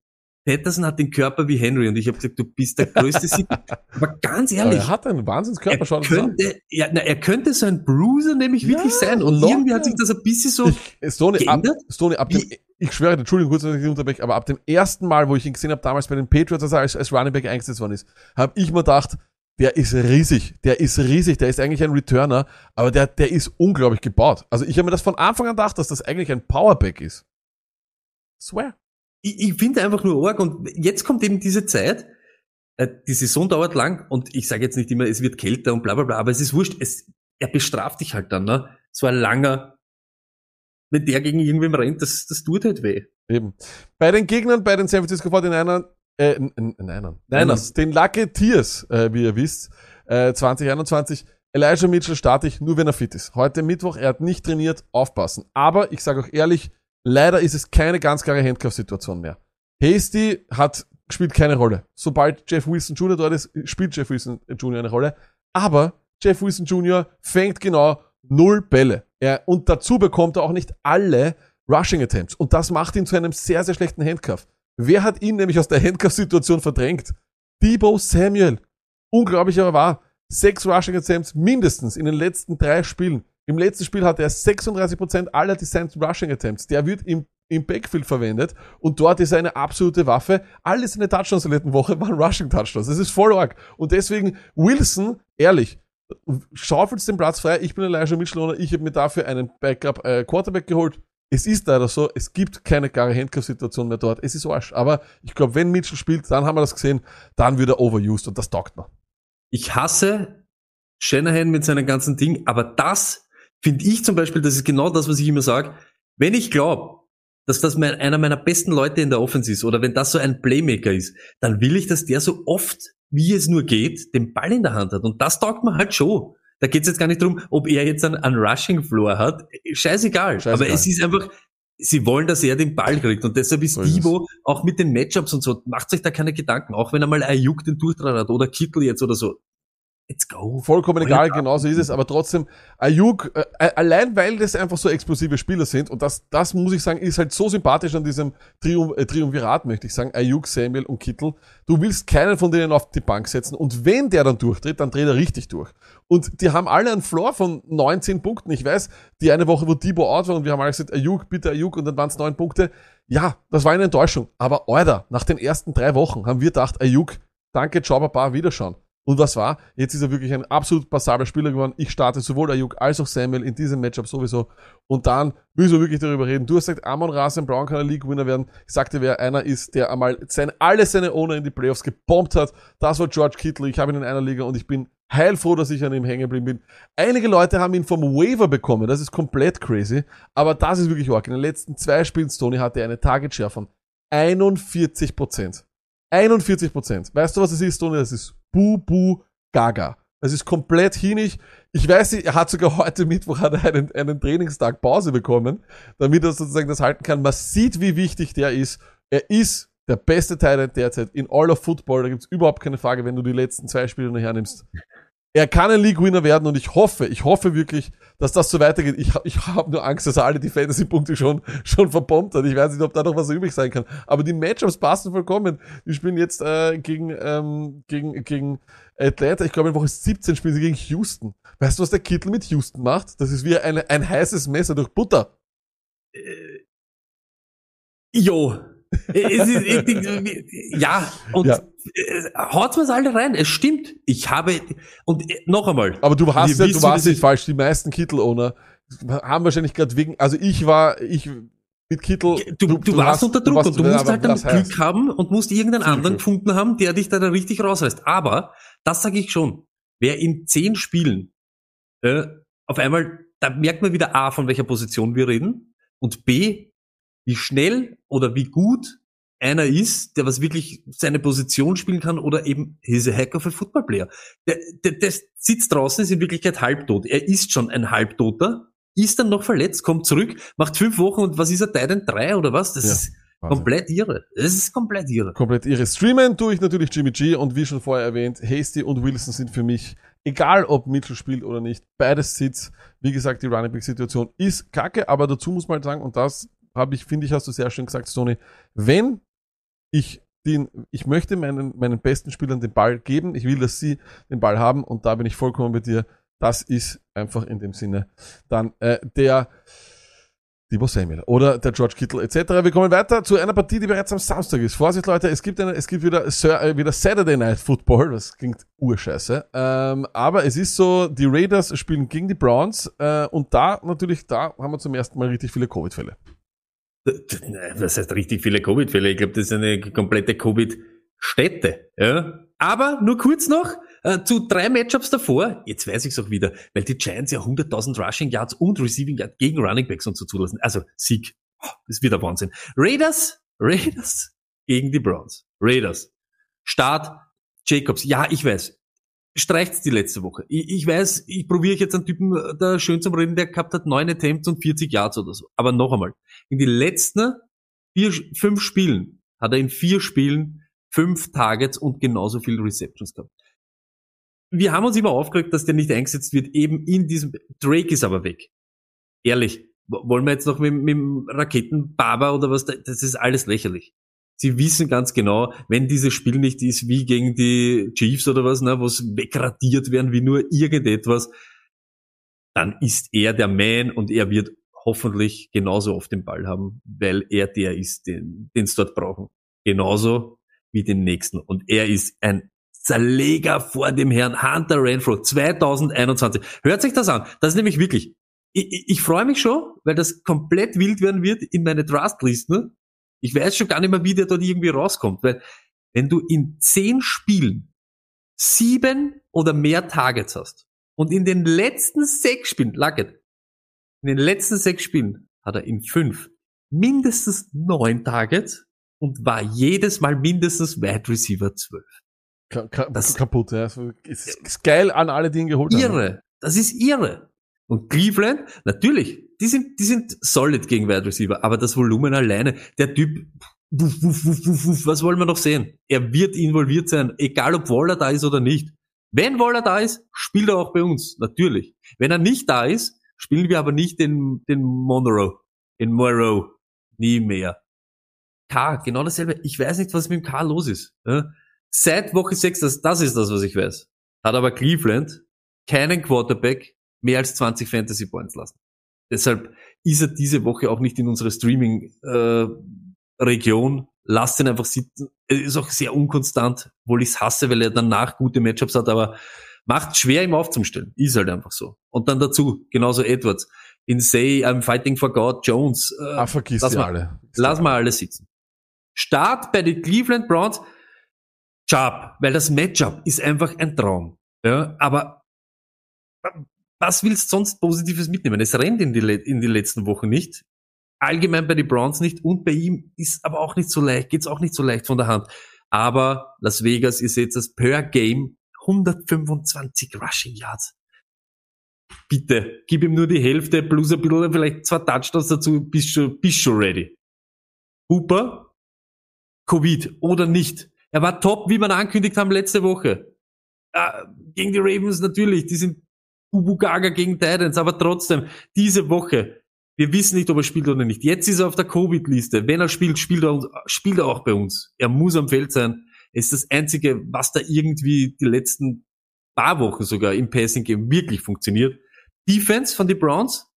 Patterson hat den Körper wie Henry und ich habe gesagt, du bist der größte Sieg. [LAUGHS] Aber ganz Aber ehrlich, er hat einen Wahnsinnskörper, er an. könnte, ja, na, er könnte so ein Bruiser nämlich Ja, wirklich sein. Und locker. irgendwie hat sich das ein bisschen so Ich, Stoney, ab, geändert. Stoney, ab dem, Wie- ich schwöre, Entschuldigung, kurz, dass ich unterbreche, aber ab dem ersten Mal, wo ich ihn gesehen habe, damals bei den Patriots, als er als, als Running Back eingesetzt worden ist, habe ich mir gedacht, der ist riesig, der ist riesig, der ist eigentlich ein Returner, aber der, der ist unglaublich gebaut. Also ich habe mir das von Anfang an gedacht, dass das eigentlich ein Powerback ist. Swear. Ich, ich finde einfach nur arg und jetzt kommt eben diese Zeit, äh, die Saison dauert lang und ich sage jetzt nicht immer, es wird kälter und bla bla bla, aber es ist wurscht, es, er bestraft dich halt dann, ne? So ein langer, wenn der gegen irgendwem rennt, das, das tut halt weh. Eben. Bei den Gegnern, bei den San Francisco 49ern, äh, n- n- Ninern, Niners, den Lucky Tears, äh, wie ihr wisst, äh, 2021, Elijah Mitchell starte ich nur, wenn er fit ist. Heute Mittwoch, er hat nicht trainiert, aufpassen. Aber ich sage auch ehrlich, leider ist es keine ganz klare Handcuff-Situation mehr. Hasty hat, spielt keine Rolle. Sobald Jeff Wilson Jr. dort ist, spielt Jeff Wilson Jr. eine Rolle. Aber Jeff Wilson Jr. fängt genau null Bälle. Er, und dazu bekommt er auch nicht alle Rushing Attempts. Und das macht ihn zu einem sehr, sehr schlechten Handcuff. Wer hat ihn nämlich aus der Handcuff-Situation verdrängt? Debo Samuel. Unglaublich aber wahr. Sechs Rushing Attempts mindestens in den letzten drei Spielen. Im letzten Spiel hatte er 36% aller Designed Rushing Attempts. Der wird im, im Backfield verwendet und dort ist er eine absolute Waffe. Alle seine Touchdowns in der letzten Woche waren Rushing Touchdowns. Das ist voll arg. Und deswegen Wilson, ehrlich, schaufelt den Platz frei. Ich bin Elijah Mitchell ich habe mir dafür einen Backup äh, Quarterback geholt. Es ist leider so, es gibt keine klare Handcuff-Situation mehr dort. Es ist Arsch. Aber ich glaube, wenn Mitchell spielt, dann haben wir das gesehen, dann wird er overused und das taugt mir. Ich hasse Shanahan mit seinem ganzen Ding, aber das finde ich zum Beispiel, das ist genau das, was ich immer sage. Wenn ich glaube, dass das mein, einer meiner besten Leute in der Offense ist oder wenn das so ein Playmaker ist, dann will ich, dass der so oft, wie es nur geht, den Ball in der Hand hat. Und das taugt mir halt schon. Da geht es jetzt gar nicht drum, ob er jetzt einen, einen Rushing Floor hat. Scheißegal. Scheißegal. Aber es ist einfach, sie wollen, dass er den Ball kriegt. Und deshalb ist Divo auch mit den Matchups und so, macht euch da keine Gedanken. Auch wenn er mal Ayuk den Durchdraht hat oder Kittel jetzt oder so. Let's go. Vollkommen Voll egal, genauso ist es, aber trotzdem, Ayuk, äh, äh, allein weil das einfach so explosive Spieler sind, und das, das muss ich sagen, ist halt so sympathisch an diesem Trium äh, Triumvirat, möchte ich sagen, Ayuk, Samuel und Kittel. Du willst keinen von denen auf die Bank setzen, und wenn der dann durchdreht, dann dreht er richtig durch. Und die haben alle einen Floor von 19 Punkten. Ich weiß, die eine Woche, wo Debo out war, und wir haben alle gesagt, Ayuk, bitte Ayuk, und dann waren es neun Punkte. Ja, das war eine Enttäuschung. Aber, Alter, nach den ersten drei Wochen haben wir gedacht, Ayuk, danke, ciao, Baba, wiederschauen. Und was war? Jetzt ist er wirklich ein absolut passabler Spieler geworden. Ich starte sowohl Ayuk als auch Samuel in diesem Matchup sowieso. Und dann müssen wir wirklich darüber reden. Du hast gesagt, Amon Rasen Brown kann ein League-Winner werden. Ich sagte, wer einer ist, der einmal sein, alle seine Owner in die Playoffs gebombt hat. Das war George Kittle. Ich habe ihn in einer Liga und ich bin heilfroh, dass ich an ihm hängen geblieben bin. Einige Leute haben ihn vom Waiver bekommen. Das ist komplett crazy. Aber das ist wirklich arg. In den letzten zwei Spielen, Stoney, hatte eine Target Share von 41 Prozent. 41 Prozent. Weißt du, was es ist, Tony? Das ist Bubu Gaga. Das ist komplett hinig. Ich weiß nicht, er hat sogar heute Mittwoch einen, einen Trainingstag Pause bekommen, damit er sozusagen das halten kann. Man sieht, wie wichtig der ist. Er ist der beste Teil derzeit in all of Football. Da gibt's überhaupt keine Frage, wenn du die letzten zwei Spiele nur hernimmst. Er kann ein League-Winner werden und ich hoffe, ich hoffe wirklich, dass das so weitergeht. Ich, ich habe nur Angst, dass er alle die Fantasy-Punkte schon, schon verbombt hat. Ich weiß nicht, ob da noch was übrig sein kann. Aber die Matchups passen vollkommen. Die spielen jetzt äh, gegen, ähm, gegen, gegen Atlanta. Ich glaube, in Woche 17 spielen sie gegen Houston. Weißt du, was der Kittel mit Houston macht? Das ist wie eine, ein heißes Messer durch Butter. Jo. Es ist, ich, ja, und Ja. äh, haut's mir's alle rein. Es stimmt. Ich habe, und äh, noch einmal. Aber du hast ja, du warst nicht falsch. Die meisten Kittel-Owner haben wahrscheinlich gerade wegen, also ich war, ich mit Kittel. Du, du, warst hast- unter Druck warst- und du musst halt dann das heißt- Glück haben und musst irgendeinen anderen Glück. gefunden haben, der dich da, da richtig rausreißt. Aber, das sage ich schon, wer in zehn Spielen äh, auf einmal, da merkt man wieder A, von welcher Position wir reden und B, wie schnell oder wie gut einer ist, der was wirklich seine Position spielen kann oder eben he's a heck of a football player. Der, der, der sitzt draußen, ist in Wirklichkeit halbtot. Er ist schon ein Halbtoter, ist dann noch verletzt, kommt zurück, macht fünf Wochen und was ist er, Titan 3 oder was? Das Ja, ist Wahnsinn. komplett irre. Das ist komplett irre. Komplett irre. Streamen tue ich natürlich Jimmy G und wie schon vorher erwähnt, Hasty und Wilson sind für mich, egal ob Mitchell spielt oder nicht, beides Sitz. Wie gesagt, die Running Back Situation ist kacke, aber dazu muss man halt sagen, und das habe ich, finde ich, hast du sehr schön gesagt, Stoney, wenn ich den, ich möchte meinen, meinen besten Spielern den Ball geben, ich will, dass sie den Ball haben und da bin ich vollkommen bei dir. Das ist einfach in dem Sinne dann äh, der Debo Samuel oder der George Kittle etc. Wir kommen weiter zu einer Partie, die bereits am Samstag ist. Vorsicht, Leute, es gibt, eine, es gibt wieder, Sir, äh, wieder Saturday Night Football. Das klingt urscheiße. Ähm, aber es ist so, die Raiders spielen gegen die Browns äh, und da natürlich, da haben wir zum ersten Mal richtig viele Covid-Fälle. Das heißt richtig viele Covid-Fälle. Ich glaube, das ist eine komplette Covid-Stätte. Ja? Aber nur kurz noch äh, zu drei Matchups davor. Jetzt weiß ich es auch wieder, weil die Giants ja 100.000 Rushing Yards und Receiving Yards gegen Running Backs und so zulassen. Also Sieg. Das wird ein Wahnsinn. Raiders, Raiders gegen die Browns. Raiders. Start Jacobs. Ja, ich weiß. Streicht's die letzte Woche. Ich, ich weiß, ich probiere jetzt einen Typen äh, da schön zum Reden, der gehabt hat neun Attempts und 40 Yards oder so. Aber noch einmal. In die letzten vier, fünf Spielen hat er in vier Spielen fünf Targets und genauso viele Receptions gehabt. Wir haben uns immer aufgeregt, dass der nicht eingesetzt wird, eben in diesem, Drake ist aber weg. Ehrlich, wollen wir jetzt noch mit, mit dem Raketenbaba oder was, das ist alles lächerlich. Sie wissen ganz genau, wenn dieses Spiel nicht ist wie gegen die Chiefs oder was, ne, wo es wegradiert werden wie nur irgendetwas, dann ist er der Man und er wird hoffentlich genauso oft den Ball haben, weil er der ist, den es dort brauchen. Genauso wie den nächsten. Und er ist ein Zerleger vor dem Herrn Hunter Renfro 2021. Hört sich das an. Das ist nämlich wirklich. Ich, ich, ich freue mich schon, weil das komplett wild werden wird in meine Trustlisten. Ich weiß schon gar nicht mehr, wie der dort irgendwie rauskommt, weil wenn du in zehn Spielen sieben oder mehr Targets hast und in den letzten sechs Spielen, Lucket, in den letzten sechs Spielen hat er in fünf mindestens neun Targets und war jedes Mal mindestens Wide Receiver 12. Ka ka Das- kaputt, ja. Also, es ist, ist geil an alle, die ihn geholt haben. Irre. Das ist irre. Und Cleveland, natürlich, die sind, die sind solid gegen Wide Receiver, aber das Volumen alleine, der Typ, wuff, wuff, wuff, wuff, wuff, was wollen wir noch sehen? Er wird involviert sein, egal ob Waller da ist oder nicht. Wenn Waller da ist, spielt er auch bei uns, natürlich. Wenn er nicht da ist, spielen wir aber nicht den, den Monroe, den Monroe, nie mehr. K, genau dasselbe. Ich weiß nicht, was mit dem K los ist. Seit Woche 6, das, das ist das, was ich weiß. Hat aber Cleveland keinen Quarterback mehr als 20 Fantasy Points lassen. Deshalb ist er diese Woche auch nicht in unserer Streaming-Region. Lasst ihn einfach sitzen. Er ist auch sehr unkonstant, obwohl ich es hasse, weil er danach gute Matchups hat, aber macht schwer, ihm aufzustellen. Ist halt einfach so. Und dann dazu, genauso Edwards. In Say, I'm fighting for God, Jones. Äh, Ah, vergiss Lass mal- alle. Lass mal alles sitzen. Start bei den Cleveland Browns. Job, weil das Matchup ist einfach ein Traum. Ja, aber was willst du sonst Positives mitnehmen? Es rennt in die, in die letzten Wochen nicht. Allgemein bei den Browns nicht und bei ihm ist aber auch nicht so leicht, geht's auch nicht so leicht von der Hand. Aber Las Vegas, ihr seht das per Game 125 Rushing Yards. Bitte, gib ihm nur die Hälfte plus ein bisschen, vielleicht zwei Touchdowns dazu, bist schon, bist schon ready. Hooper, Covid oder nicht. Er war top, wie wir angekündigt haben letzte Woche. Äh, gegen die Ravens natürlich, die sind Bubu Gaga gegen Titans, aber trotzdem, diese Woche, wir wissen nicht, ob er spielt oder nicht. Jetzt ist er auf der Covid-Liste. Wenn er spielt, spielt er, uns, spielt er auch bei uns. Er muss am Feld sein. Es ist das Einzige, was da irgendwie die letzten paar Wochen sogar im Passing Game wirklich funktioniert. Defense von den Browns,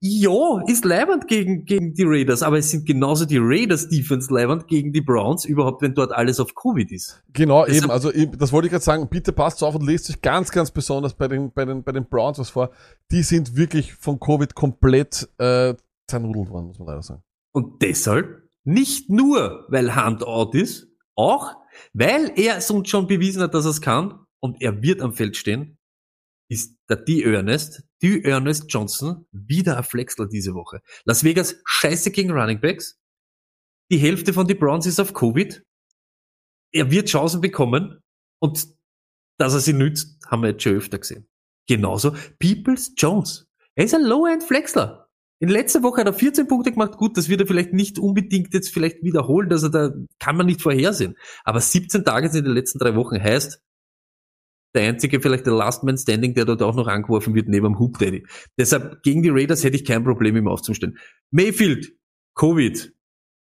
ja, ist leibend gegen, gegen die Raiders, aber es sind genauso die Raiders Defense leibend gegen die Browns, überhaupt wenn dort alles auf Covid ist. Genau, Deshalb- eben. Also eben, das wollte ich gerade sagen. Bitte passt auf und lest euch ganz, ganz besonders bei den, bei den, bei den Browns was vor. Die sind wirklich von Covid komplett äh, zernudelt worden, muss man leider sagen. Und deshalb, nicht nur, weil Hand out ist, auch, weil er es uns schon bewiesen hat, dass er es kann und er wird am Feld stehen, der D. Ernest, D. Ernest Johnson, wieder ein Flexler diese Woche. Las Vegas scheiße gegen Running Backs. die Hälfte von die Browns ist auf Covid. Er wird Chancen bekommen und dass er sie nützt, haben wir jetzt schon öfter gesehen. Genauso Peoples Jones. Er ist ein Low-End-Flexler. In letzter Woche hat er 14 Punkte gemacht. Gut, das wird er vielleicht nicht unbedingt jetzt vielleicht wiederholen, dass er da kann man nicht vorhersehen. Aber 17 Tage in den letzten drei Wochen heißt, der einzige vielleicht der Last Man Standing, der dort auch noch angeworfen wird, neben dem Hoop Daddy. Deshalb gegen die Raiders hätte ich kein Problem, ihm aufzustellen. Mayfield, Covid.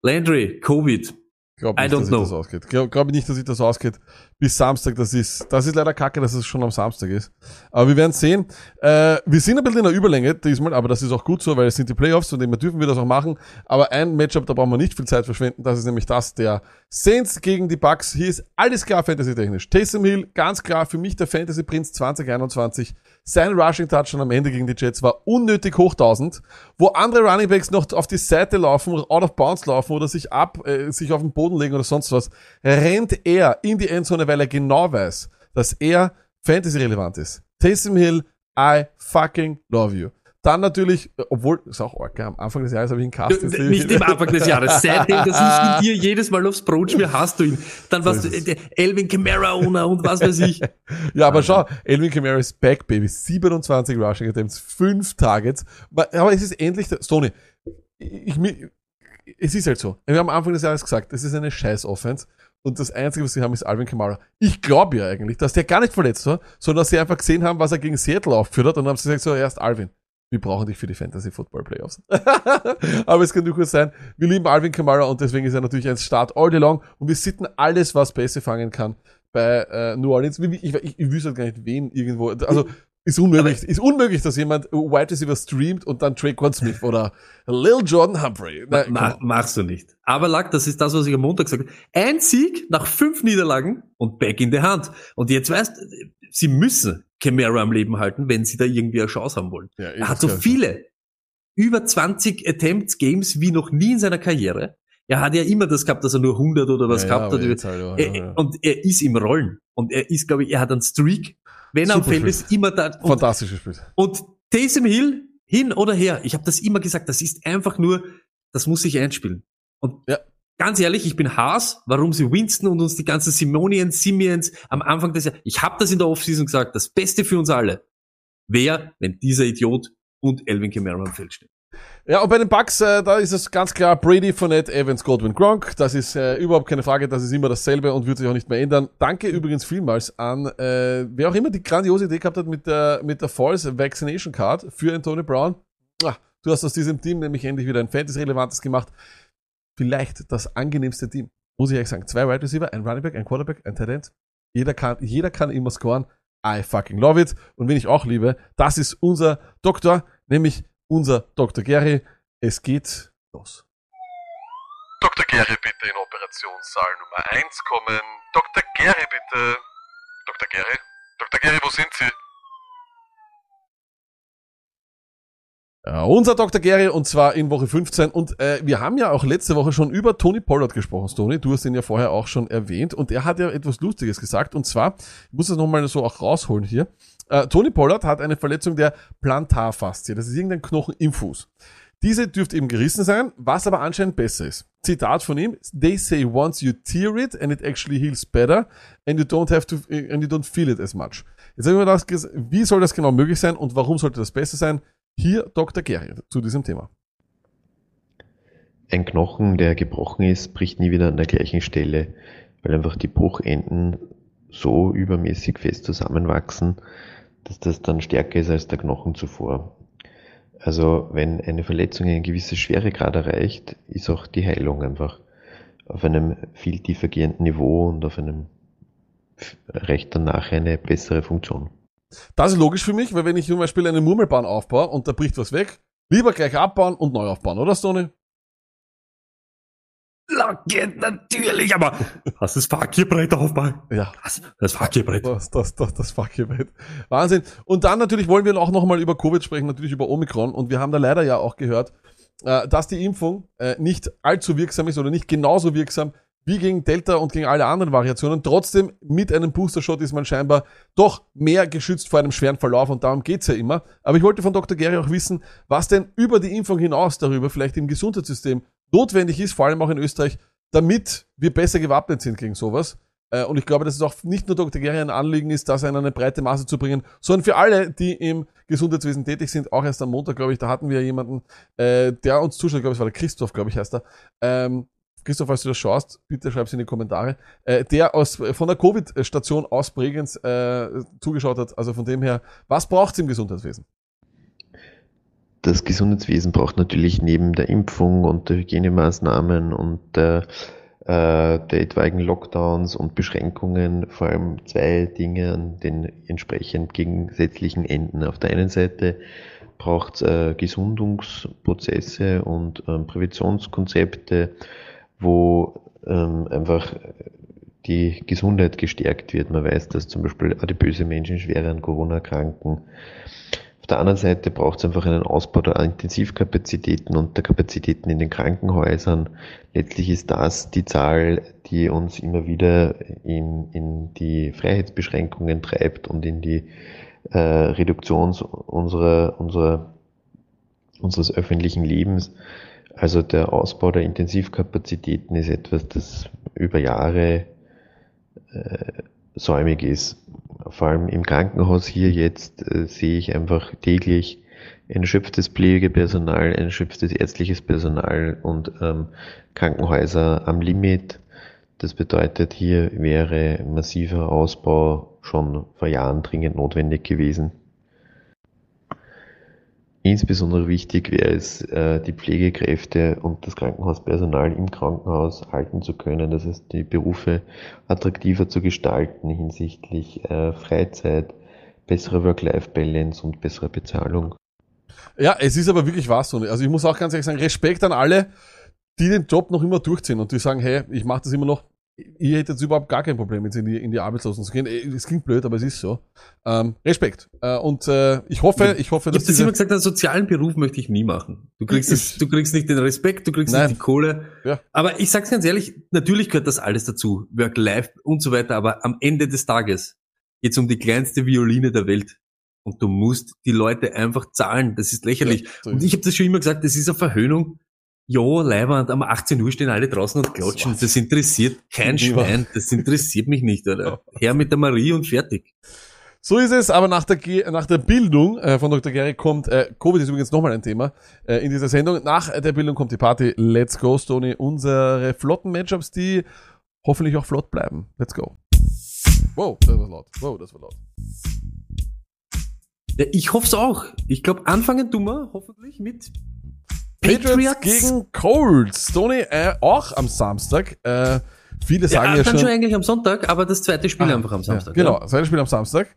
Landry, Covid. Glaub I nicht, don't dass know. das ausgeht. Glaube glaub ich nicht, dass sich das ausgeht. Bis Samstag, das ist, das ist leider kacke, dass es schon am Samstag ist. Aber wir werden sehen. Äh, wir sind ein bisschen in der Überlänge diesmal, aber das ist auch gut so, weil es sind die Playoffs und immer dürfen wir das auch machen. Aber ein Matchup, da brauchen wir nicht viel Zeit verschwenden. Das ist nämlich das der Saints gegen die Bucks. Hier ist alles klar fantasy-technisch. Taysom Hill, ganz klar für mich der Fantasy-Prinz 2021. Sein Rushing-Touchdown am Ende gegen die Jets war unnötig hoch 1000. Wo andere Runningbacks noch auf die Seite laufen, out of bounds laufen oder sich ab, äh, sich auf den Boden legen oder sonst was, rennt er in die Endzone, weil er genau weiß, dass er Fantasy-relevant ist. Taysom Hill, I fucking love you. Dann natürlich, obwohl, ist auch arg, am Anfang des Jahres habe ich einen Cast. Nicht im Anfang des Jahres. Seitdem, dass ich mit dir jedes Mal aufs Brot schmier, hast du ihn. Dann warst du äh, der Elvin Kamara Owner und was weiß ich. [LAUGHS] Ja, aber schau, Elvin Kamara ist back, baby. 27 Rushing Attempts, 5 Targets. Aber es ist endlich, Stoney, ich, mi- es ist halt so. Wir haben am Anfang des Jahres gesagt, das ist eine scheiß Offense. Und das Einzige, was sie haben, ist Alvin Kamara. Ich glaube ja eigentlich, dass der gar nicht verletzt war, sondern dass sie einfach gesehen haben, was er gegen Seattle aufgeführt hat und dann haben sie gesagt, so, erst Alvin. Wir brauchen dich für die Fantasy Football Playoffs. [LAUGHS] Aber es kann durchaus sein, wir lieben Alvin Kamara und deswegen ist er natürlich ein Start all day long und wir sitten alles, was Pässe fangen kann bei äh, New Orleans. Wie- Ich, ich, ich wüsste halt gar nicht, wen irgendwo. Also ist unmöglich. Ist unmöglich, dass jemand Wide Receiver streamt und dann Traquan Smith oder Lil Jordan Humphrey. Nein, Ma machst du nicht. Aber Lack, das ist das, was ich am Montag gesagt habe. Ein Sieg nach fünf Niederlagen und back in the hand. Und jetzt weißt sie müssen Camara am Leben halten, wenn sie da irgendwie eine Chance haben wollen. Ja, Er hat so viele, über 20 Attempts Games wie noch nie in seiner Karriere. Er hat ja immer das gehabt, dass er nur 100 oder was Ja, gehabt ja, hat. halt, ja, Er. Und er ist im Rollen. Und er ist, glaube ich, er hat einen Streak. Wenn er am Feld Spiel. ist, immer da. Und, Fantastisch gespielt. und Taysom Hill, hin oder her. Ich habe das immer gesagt, das ist einfach nur, das muss sich einspielen. Und Ja. Ganz ehrlich, ich bin Haas, warum sie Winston und uns die ganzen Simonians, Simians am Anfang des Jahres, ich habe das in der Offseason gesagt, das Beste für uns alle wäre, wenn dieser Idiot und Elvin Kamara am Feld stehen. Ja, und bei den Bucks, äh, da ist es ganz klar Brady, Fournette, Evans, Godwin, Gronk. Das ist äh, überhaupt keine Frage, das ist immer dasselbe und wird sich auch nicht mehr ändern. Danke übrigens vielmals an, äh, wer auch immer die grandiose Idee gehabt hat mit der, mit der False Vaccination Card für Antonio Brown. Ah, du hast aus diesem Team nämlich endlich wieder ein Fantasy-Relevantes gemacht. Vielleicht das angenehmste Team. Muss ich ehrlich sagen. Zwei Wide Receiver, ein Running Back, ein Quarterback, ein End. Jeder kann, jeder kann immer scoren. I fucking love it. Und wen ich auch liebe, das ist unser Doktor, nämlich unser Dr. Gary. Es geht los. Dr. Gary, bitte in Operationssaal Nummer 1 kommen. Dr. Gary, bitte. Dr. Gary? Dr. Gary, wo sind Sie? Ja, unser Dr. Gary und zwar in Woche 15 und äh, wir haben ja auch letzte Woche schon über Tony Pollard gesprochen, Tony. Du hast ihn ja vorher auch schon erwähnt und er hat ja etwas Lustiges gesagt und zwar, ich muss das nochmal so auch rausholen hier. Äh, Tony Pollard hat eine Verletzung der Plantarfaszie, das ist irgendein Knochen im Fuß. Diese dürfte eben gerissen sein, was aber anscheinend besser ist. Zitat von ihm: They say once you tear it and it actually heals better and you don't have to and you don't feel it as much. Jetzt habe ich mir gedacht, wie soll das genau möglich sein und warum sollte das besser sein? Hier Dr. Gary zu diesem Thema. Ein Knochen, der gebrochen ist, bricht nie wieder an der gleichen Stelle, weil einfach die Bruchenden so übermäßig fest zusammenwachsen, dass das dann stärker ist als der Knochen zuvor. Also wenn eine Verletzung einen gewissen Schweregrad erreicht, ist auch die Heilung einfach auf einem viel tiefer gehenden Niveau und auf einem recht danach eine bessere Funktion. Das ist logisch für mich, weil wenn ich zum Beispiel eine Murmelbahn aufbaue und da bricht was weg, lieber gleich abbauen und neu aufbauen, oder Stoney? Lacke, natürlich, aber hast das Fakirbrett aufbauen? Ja. Was? Das Fakirbrett. Das, das, das, das Fuckgerät. Wahnsinn. Und dann natürlich wollen wir auch nochmal über Covid sprechen, natürlich über Omikron. Und wir haben da leider ja auch gehört, äh, dass die Impfung äh, nicht allzu wirksam ist oder nicht genauso wirksam wie gegen Delta und gegen alle anderen Variationen. Trotzdem, mit einem Booster-Shot ist man scheinbar doch mehr geschützt vor einem schweren Verlauf und darum geht's ja immer. Aber ich wollte von Dr. Gary auch wissen, was denn über die Impfung hinaus darüber vielleicht im Gesundheitssystem notwendig ist, vor allem auch in Österreich, damit wir besser gewappnet sind gegen sowas. Äh, Und ich glaube, dass es auch nicht nur Dr. Geri ein Anliegen ist, das in eine breite Masse zu bringen, sondern für alle, die im Gesundheitswesen tätig sind. Auch erst am Montag, glaube ich, da hatten wir jemanden, äh, der uns zuschaut, glaube ich, war der Christoph, glaube ich, heißt er. Ähm, Christoph, falls du das schaust, bitte schreib's in die Kommentare. Äh, der aus, von der Covid-Station aus Bregenz äh, zugeschaut hat. Also von dem her, was braucht's im Gesundheitswesen? Das Gesundheitswesen braucht natürlich neben der Impfung und der Hygienemaßnahmen und der, äh, der etwaigen Lockdowns und Beschränkungen vor allem zwei Dinge an den entsprechend gegensätzlichen Enden. Auf der einen Seite braucht es äh, Gesundungsprozesse und ähm, Präventionskonzepte, wo ähm, einfach die Gesundheit gestärkt wird. Man weiß, dass zum Beispiel adipöse Menschen schwer an Corona erkranken. Auf der anderen Seite braucht es einfach einen Ausbau der Intensivkapazitäten und der Kapazitäten in den Krankenhäusern. Letztlich ist das die Zahl, die uns immer wieder in, in die Freiheitsbeschränkungen treibt und in die äh, Reduktion unserer, unserer, unseres öffentlichen Lebens. Also der Ausbau der Intensivkapazitäten ist etwas, das über Jahre äh, säumig ist. Vor allem im Krankenhaus hier jetzt äh, sehe ich einfach täglich ein erschöpftes Pflegepersonal, ein erschöpftes ärztliches Personal und ähm, Krankenhäuser am Limit. Das bedeutet, hier wäre massiver Ausbau schon vor Jahren dringend notwendig gewesen. Insbesondere wichtig wäre es, äh, die Pflegekräfte und das Krankenhauspersonal im Krankenhaus halten zu können. Das heißt, die Berufe attraktiver zu gestalten hinsichtlich äh, Freizeit, bessere Work-Life-Balance und bessere Bezahlung. Ja, es ist aber wirklich was. Und also ich muss auch ganz ehrlich sagen, Respekt an alle, die den Job noch immer durchziehen und die sagen, hey, ich mache das immer noch. Ihr hättet jetzt überhaupt gar kein Problem, jetzt in die, in die Arbeitslosen zu gehen. Äh, Es klingt blöd, aber es ist so. Ähm, Respekt. Äh, und äh, ich hoffe, ich hoffe, Ich dass habe das immer gesagt, einen sozialen Beruf möchte ich nie machen. Du kriegst, Ich- das, du kriegst nicht den Respekt, du kriegst Nein. nicht die Kohle. Ja. Aber ich sag's ganz ehrlich, natürlich gehört das alles dazu. Work-Life und so weiter. Aber am Ende des Tages geht's um die kleinste Violine der Welt. Und du musst die Leute einfach zahlen. Das ist lächerlich. Ja, so und ich habe das schon immer gesagt, das ist eine Verhöhnung. Ja, Leibwand, um 18 Uhr stehen alle draußen und klatschen. Das interessiert kein. Schwein. Das interessiert mich nicht, Alter. Her mit der Marie und fertig. So ist es, aber nach der, Ge nach der Bildung äh, von Dr. Gary kommt, äh, Covid ist übrigens nochmal ein Thema äh, in dieser Sendung. Nach der Bildung kommt die Party. Let's go, Stoney. Unsere flotten Matchups, die hoffentlich auch flott bleiben. Let's go. Wow, das war laut. Wow, das war laut. Ja, ich hoff's auch. Ich glaube, anfangen tun wir hoffentlich mit Patriots, gegen Colts. Stoney, äh, auch am Samstag. Äh, viele sagen ja, ja, dann schon. schon eigentlich am Sonntag, aber das zweite Spiel Ah, einfach am Samstag. Ja, genau, zweites Spiel am Samstag.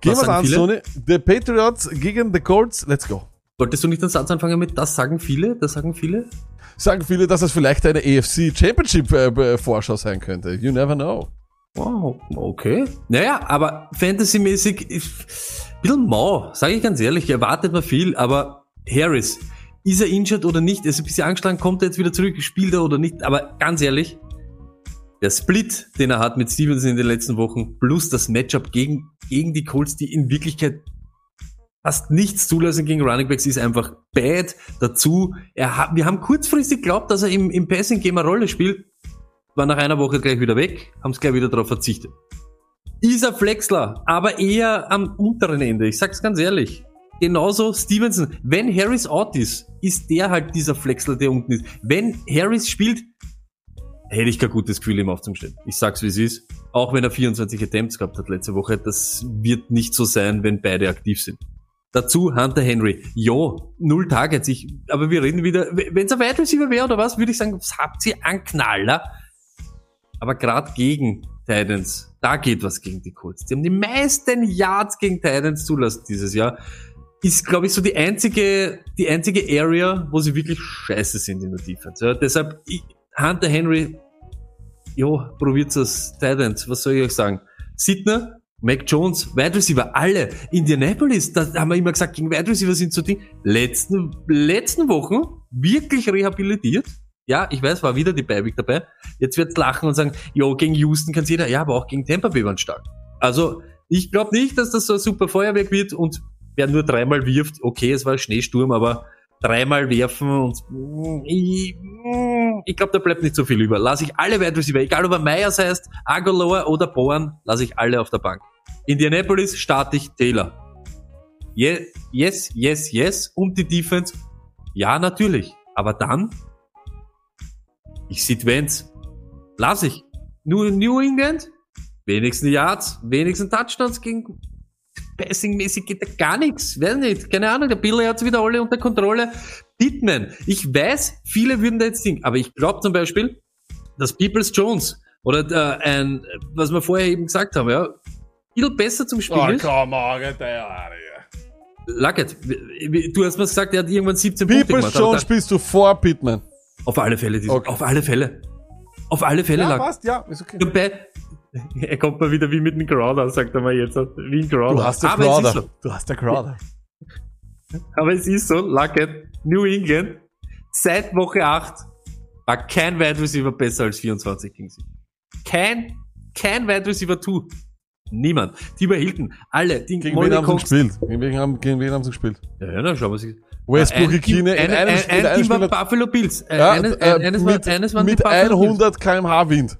Gehen wir an, Stoney. The Patriots gegen the Colts. Let's go. Wolltest du nicht den Satz anfangen mit, das sagen viele, das sagen viele? Sagen viele, dass es vielleicht eine AFC Championship äh, Vorschau sein könnte. You never know. Wow, okay. Naja, aber fantasymäßig ist ein bisschen mau, sage ich ganz ehrlich, erwartet man viel, aber Harris, ist er injured oder nicht? Er ist ein bisschen angeschlagen, kommt er jetzt wieder zurück, spielt er oder nicht? Aber ganz ehrlich, der Split, den er hat mit Stevenson in den letzten Wochen, plus das Matchup gegen, gegen die Colts, die in Wirklichkeit fast nichts zulassen gegen Running Backs, ist einfach bad. Dazu, er hat, wir haben kurzfristig geglaubt, dass er im, im Passing Game eine Rolle spielt, war nach einer Woche gleich wieder weg, haben es gleich wieder darauf verzichtet. Ist ein Flexler, aber eher am unteren Ende. Ich sag's ganz ehrlich. Genauso Stevenson. Wenn Harris out ist, ist der halt dieser Flexler, der unten ist. Wenn Harris spielt, hätte ich kein gutes Gefühl, ihm aufzustellen. Ich sag's wie es ist. Auch wenn er 24 Attempts gehabt hat letzte Woche, das wird nicht so sein, wenn beide aktiv sind. Dazu Hunter Henry. Ja, null Targets. Ich, aber wir reden wieder, wenn es ein Wide Receiver wäre oder was, würde ich sagen, was habt ihr an Knaller? Aber gerade gegen Titans, da geht was gegen die Colts. Die haben die meisten Yards gegen Titans zulassen dieses Jahr. Ist, glaube ich, so die einzige, die einzige Area, wo sie wirklich scheiße sind in der Defense. Ja, deshalb, ich, Hunter Henry, jo, probiert es Titans. Was soll ich euch sagen? Sidner, Mac Jones, Wide Receiver, alle. Indianapolis, da haben wir immer gesagt, gegen Wide Receiver sind so die letzten, letzten Wochen wirklich rehabilitiert. Ja, ich weiß, war wieder die Beiweg dabei. Jetzt wird's lachen und sagen, jo, gegen Houston kann jeder, ja, aber auch gegen Tampa Bay waren stark. Also, ich glaube nicht, dass das so ein super Feuerwerk wird und wer nur dreimal wirft, okay, es war Schneesturm, aber dreimal werfen und mm, ich, mm, ich glaube, da bleibt nicht so viel über. Lass ich alle Wide Receiver, egal ob er Myers heißt, Agolor oder Bowen, lasse ich alle auf der Bank. Indianapolis starte ich Taylor. Ye- Yes, yes, yes. Und die Defense? Ja, natürlich. Aber dann? Ich sit Vance. Lass ich. Nur New England? Wenigsten Yards, wenigsten Touchdowns gegen Passing-mäßig geht da gar nichts. Weiß nicht. Keine Ahnung, der Billy hat's wieder alle unter Kontrolle. Pittman. Ich weiß, viele würden da jetzt denken, aber ich glaube zum Beispiel, dass Peoples Jones oder äh, ein, was wir vorher eben gesagt haben, ja, viel besser zum Spielen Oh, ist. come on, get. Luckett, du hast mir gesagt, er hat irgendwann 17 Punkte Peoples gemacht. aber Jones spielst du vor Pittman. Auf alle Fälle, diese, Okay. auf alle Fälle. Auf alle Fälle Ja, passt, ja, ist okay. Dabei, [LAUGHS] er kommt mal wieder wie mit dem Crowder, sagt er mal jetzt. Wie ein Crowder. Du hast der aber es ist Crowder. so. Du hast der Crowder. [LAUGHS] Aber es ist so, Luckett, New England, seit Woche 8 war kein Wide Receiver besser als 24 gegen sie. Kein, kein Wide Receiver 2. Niemand. Die überhielten alle. Die Gegen wen haben sie gespielt? Gegen wen haben, gegen wen haben sie gespielt? Ja, ja, dann schauen wir sich. Westbrook Ein Team- Ikine in ein, einem ein, Spiel, ein einem Team war Buffalo Bills. Äh, Ja, eines, äh, eines, mit, war, eines waren mit die Buffalo Bills. 100 kmh Wind.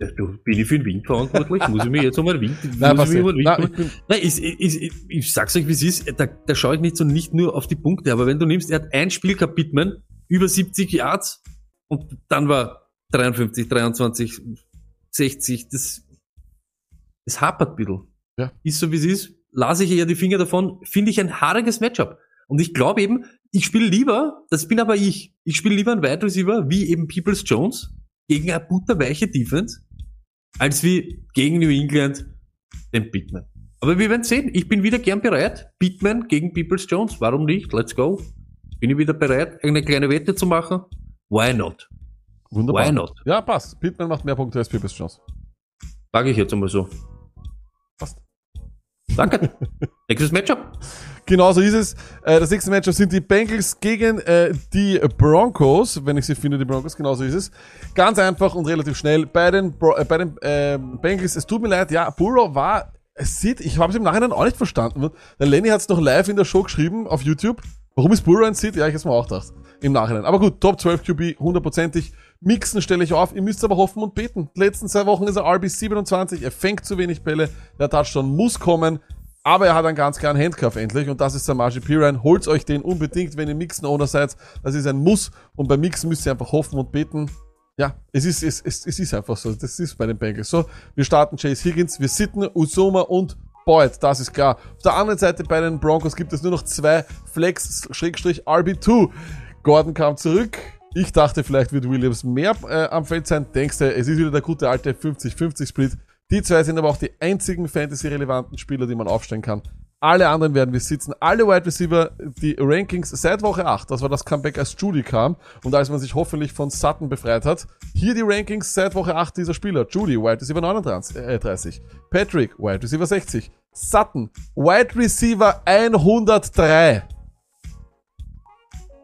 Ja, du, bin ich für den Wind verantwortlich? [LAUGHS] Muss ich mir jetzt den Wind, Nein, muss ich den Wind Nein, ich bin, Nein, ich, ich, ich, ich sag's euch, wie es ist. Da, da schaue ich nicht so nicht nur auf die Punkte, aber wenn du nimmst, er hat ein Spiel gehabt, Pittman, über 70 Yards und dann war 53, 23, 60, das, das hapert ein bisschen. Ja. Ist so, wie es ist. Lasse ich eher die Finger davon, finde ich ein haariges Matchup. Und ich glaube eben, ich spiele lieber, das bin aber ich, ich spiele lieber einen Wide Receiver wie eben Peoples Jones gegen eine butterweiche Defense, als wie gegen New England den Pittman. Aber wir werden sehen. Ich bin wieder gern bereit. Pittman gegen Peoples Jones. Warum nicht? Let's go. Bin ich wieder bereit, eine kleine Wette zu machen? Why not? wunderbar. Why not? Ja, passt. Pittman macht mehr Punkte als Peoples Jones. Sage ich jetzt einmal so. Danke. Nächstes Matchup. Genau so ist es. Äh, das nächste Matchup sind die Bengals gegen äh, die Broncos. Wenn ich sie finde, die Broncos, genau so ist es. Ganz einfach und relativ schnell. Bei den, Bro äh, bei den äh, Bengals, es tut mir leid, ja, Burrow war, es sieht, ich habe es im Nachhinein auch nicht verstanden. Der Lenny hat es noch live in der Show geschrieben auf YouTube. Warum ist Burrow ein Sit? Ja, ich hab's mir auch gedacht. Im Nachhinein. Aber gut, Top 12 QB, hundertprozentig. Mixen stelle ich auf. Ihr müsst aber hoffen und beten. Die letzten zwei Wochen ist er RB 27. Er fängt zu wenig Bälle. Der Touchdown muss kommen. Aber er hat einen ganz klaren Handcuff endlich und das ist Samaji Piran. Holt euch den unbedingt, wenn ihr Mixen-Owner seid. Das ist ein Muss und beim Mixen müsst ihr einfach hoffen und beten. Ja, es ist, es, es, es ist einfach so. Das ist bei den Bengals so. Wir starten Chase Higgins, wir sitten Usoma und Boyd, das ist klar. Auf der anderen Seite bei den Broncos gibt es nur noch zwei Flex-RB2. Gordon kam zurück. Ich dachte, vielleicht wird Williams mehr äh, am Feld sein. Denkst du, es ist wieder der gute alte 50-50-Split. Die zwei sind aber auch die einzigen Fantasy-relevanten Spieler, die man aufstellen kann. Alle anderen werden wir sitzen. Alle Wide Receiver, die Rankings seit Woche 8, das war das Comeback, als Judy kam und als man sich hoffentlich von Sutton befreit hat. Hier die Rankings seit Woche 8 dieser Spieler. Judy, Wide Receiver 39, äh, 30. Patrick, Wide Receiver 60. Sutton, Wide Receiver 103.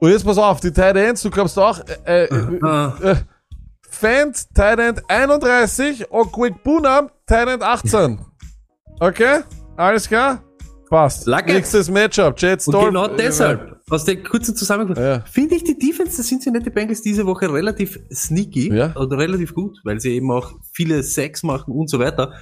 Und jetzt pass auf, die Tight Ends, du glaubst auch, äh, äh, äh, Fant, Tight End 31, Okwik Bunam, Tight End 18. Okay? Alles klar? Passt. Lucky. Nächstes Matchup, Jets Und genau deshalb, aus der kurzen Zusammenfassung, Ja. finde ich die Defense der Cincinnati Bengals diese Woche relativ sneaky Ja. oder relativ gut, weil sie eben auch viele Sacks machen und so weiter.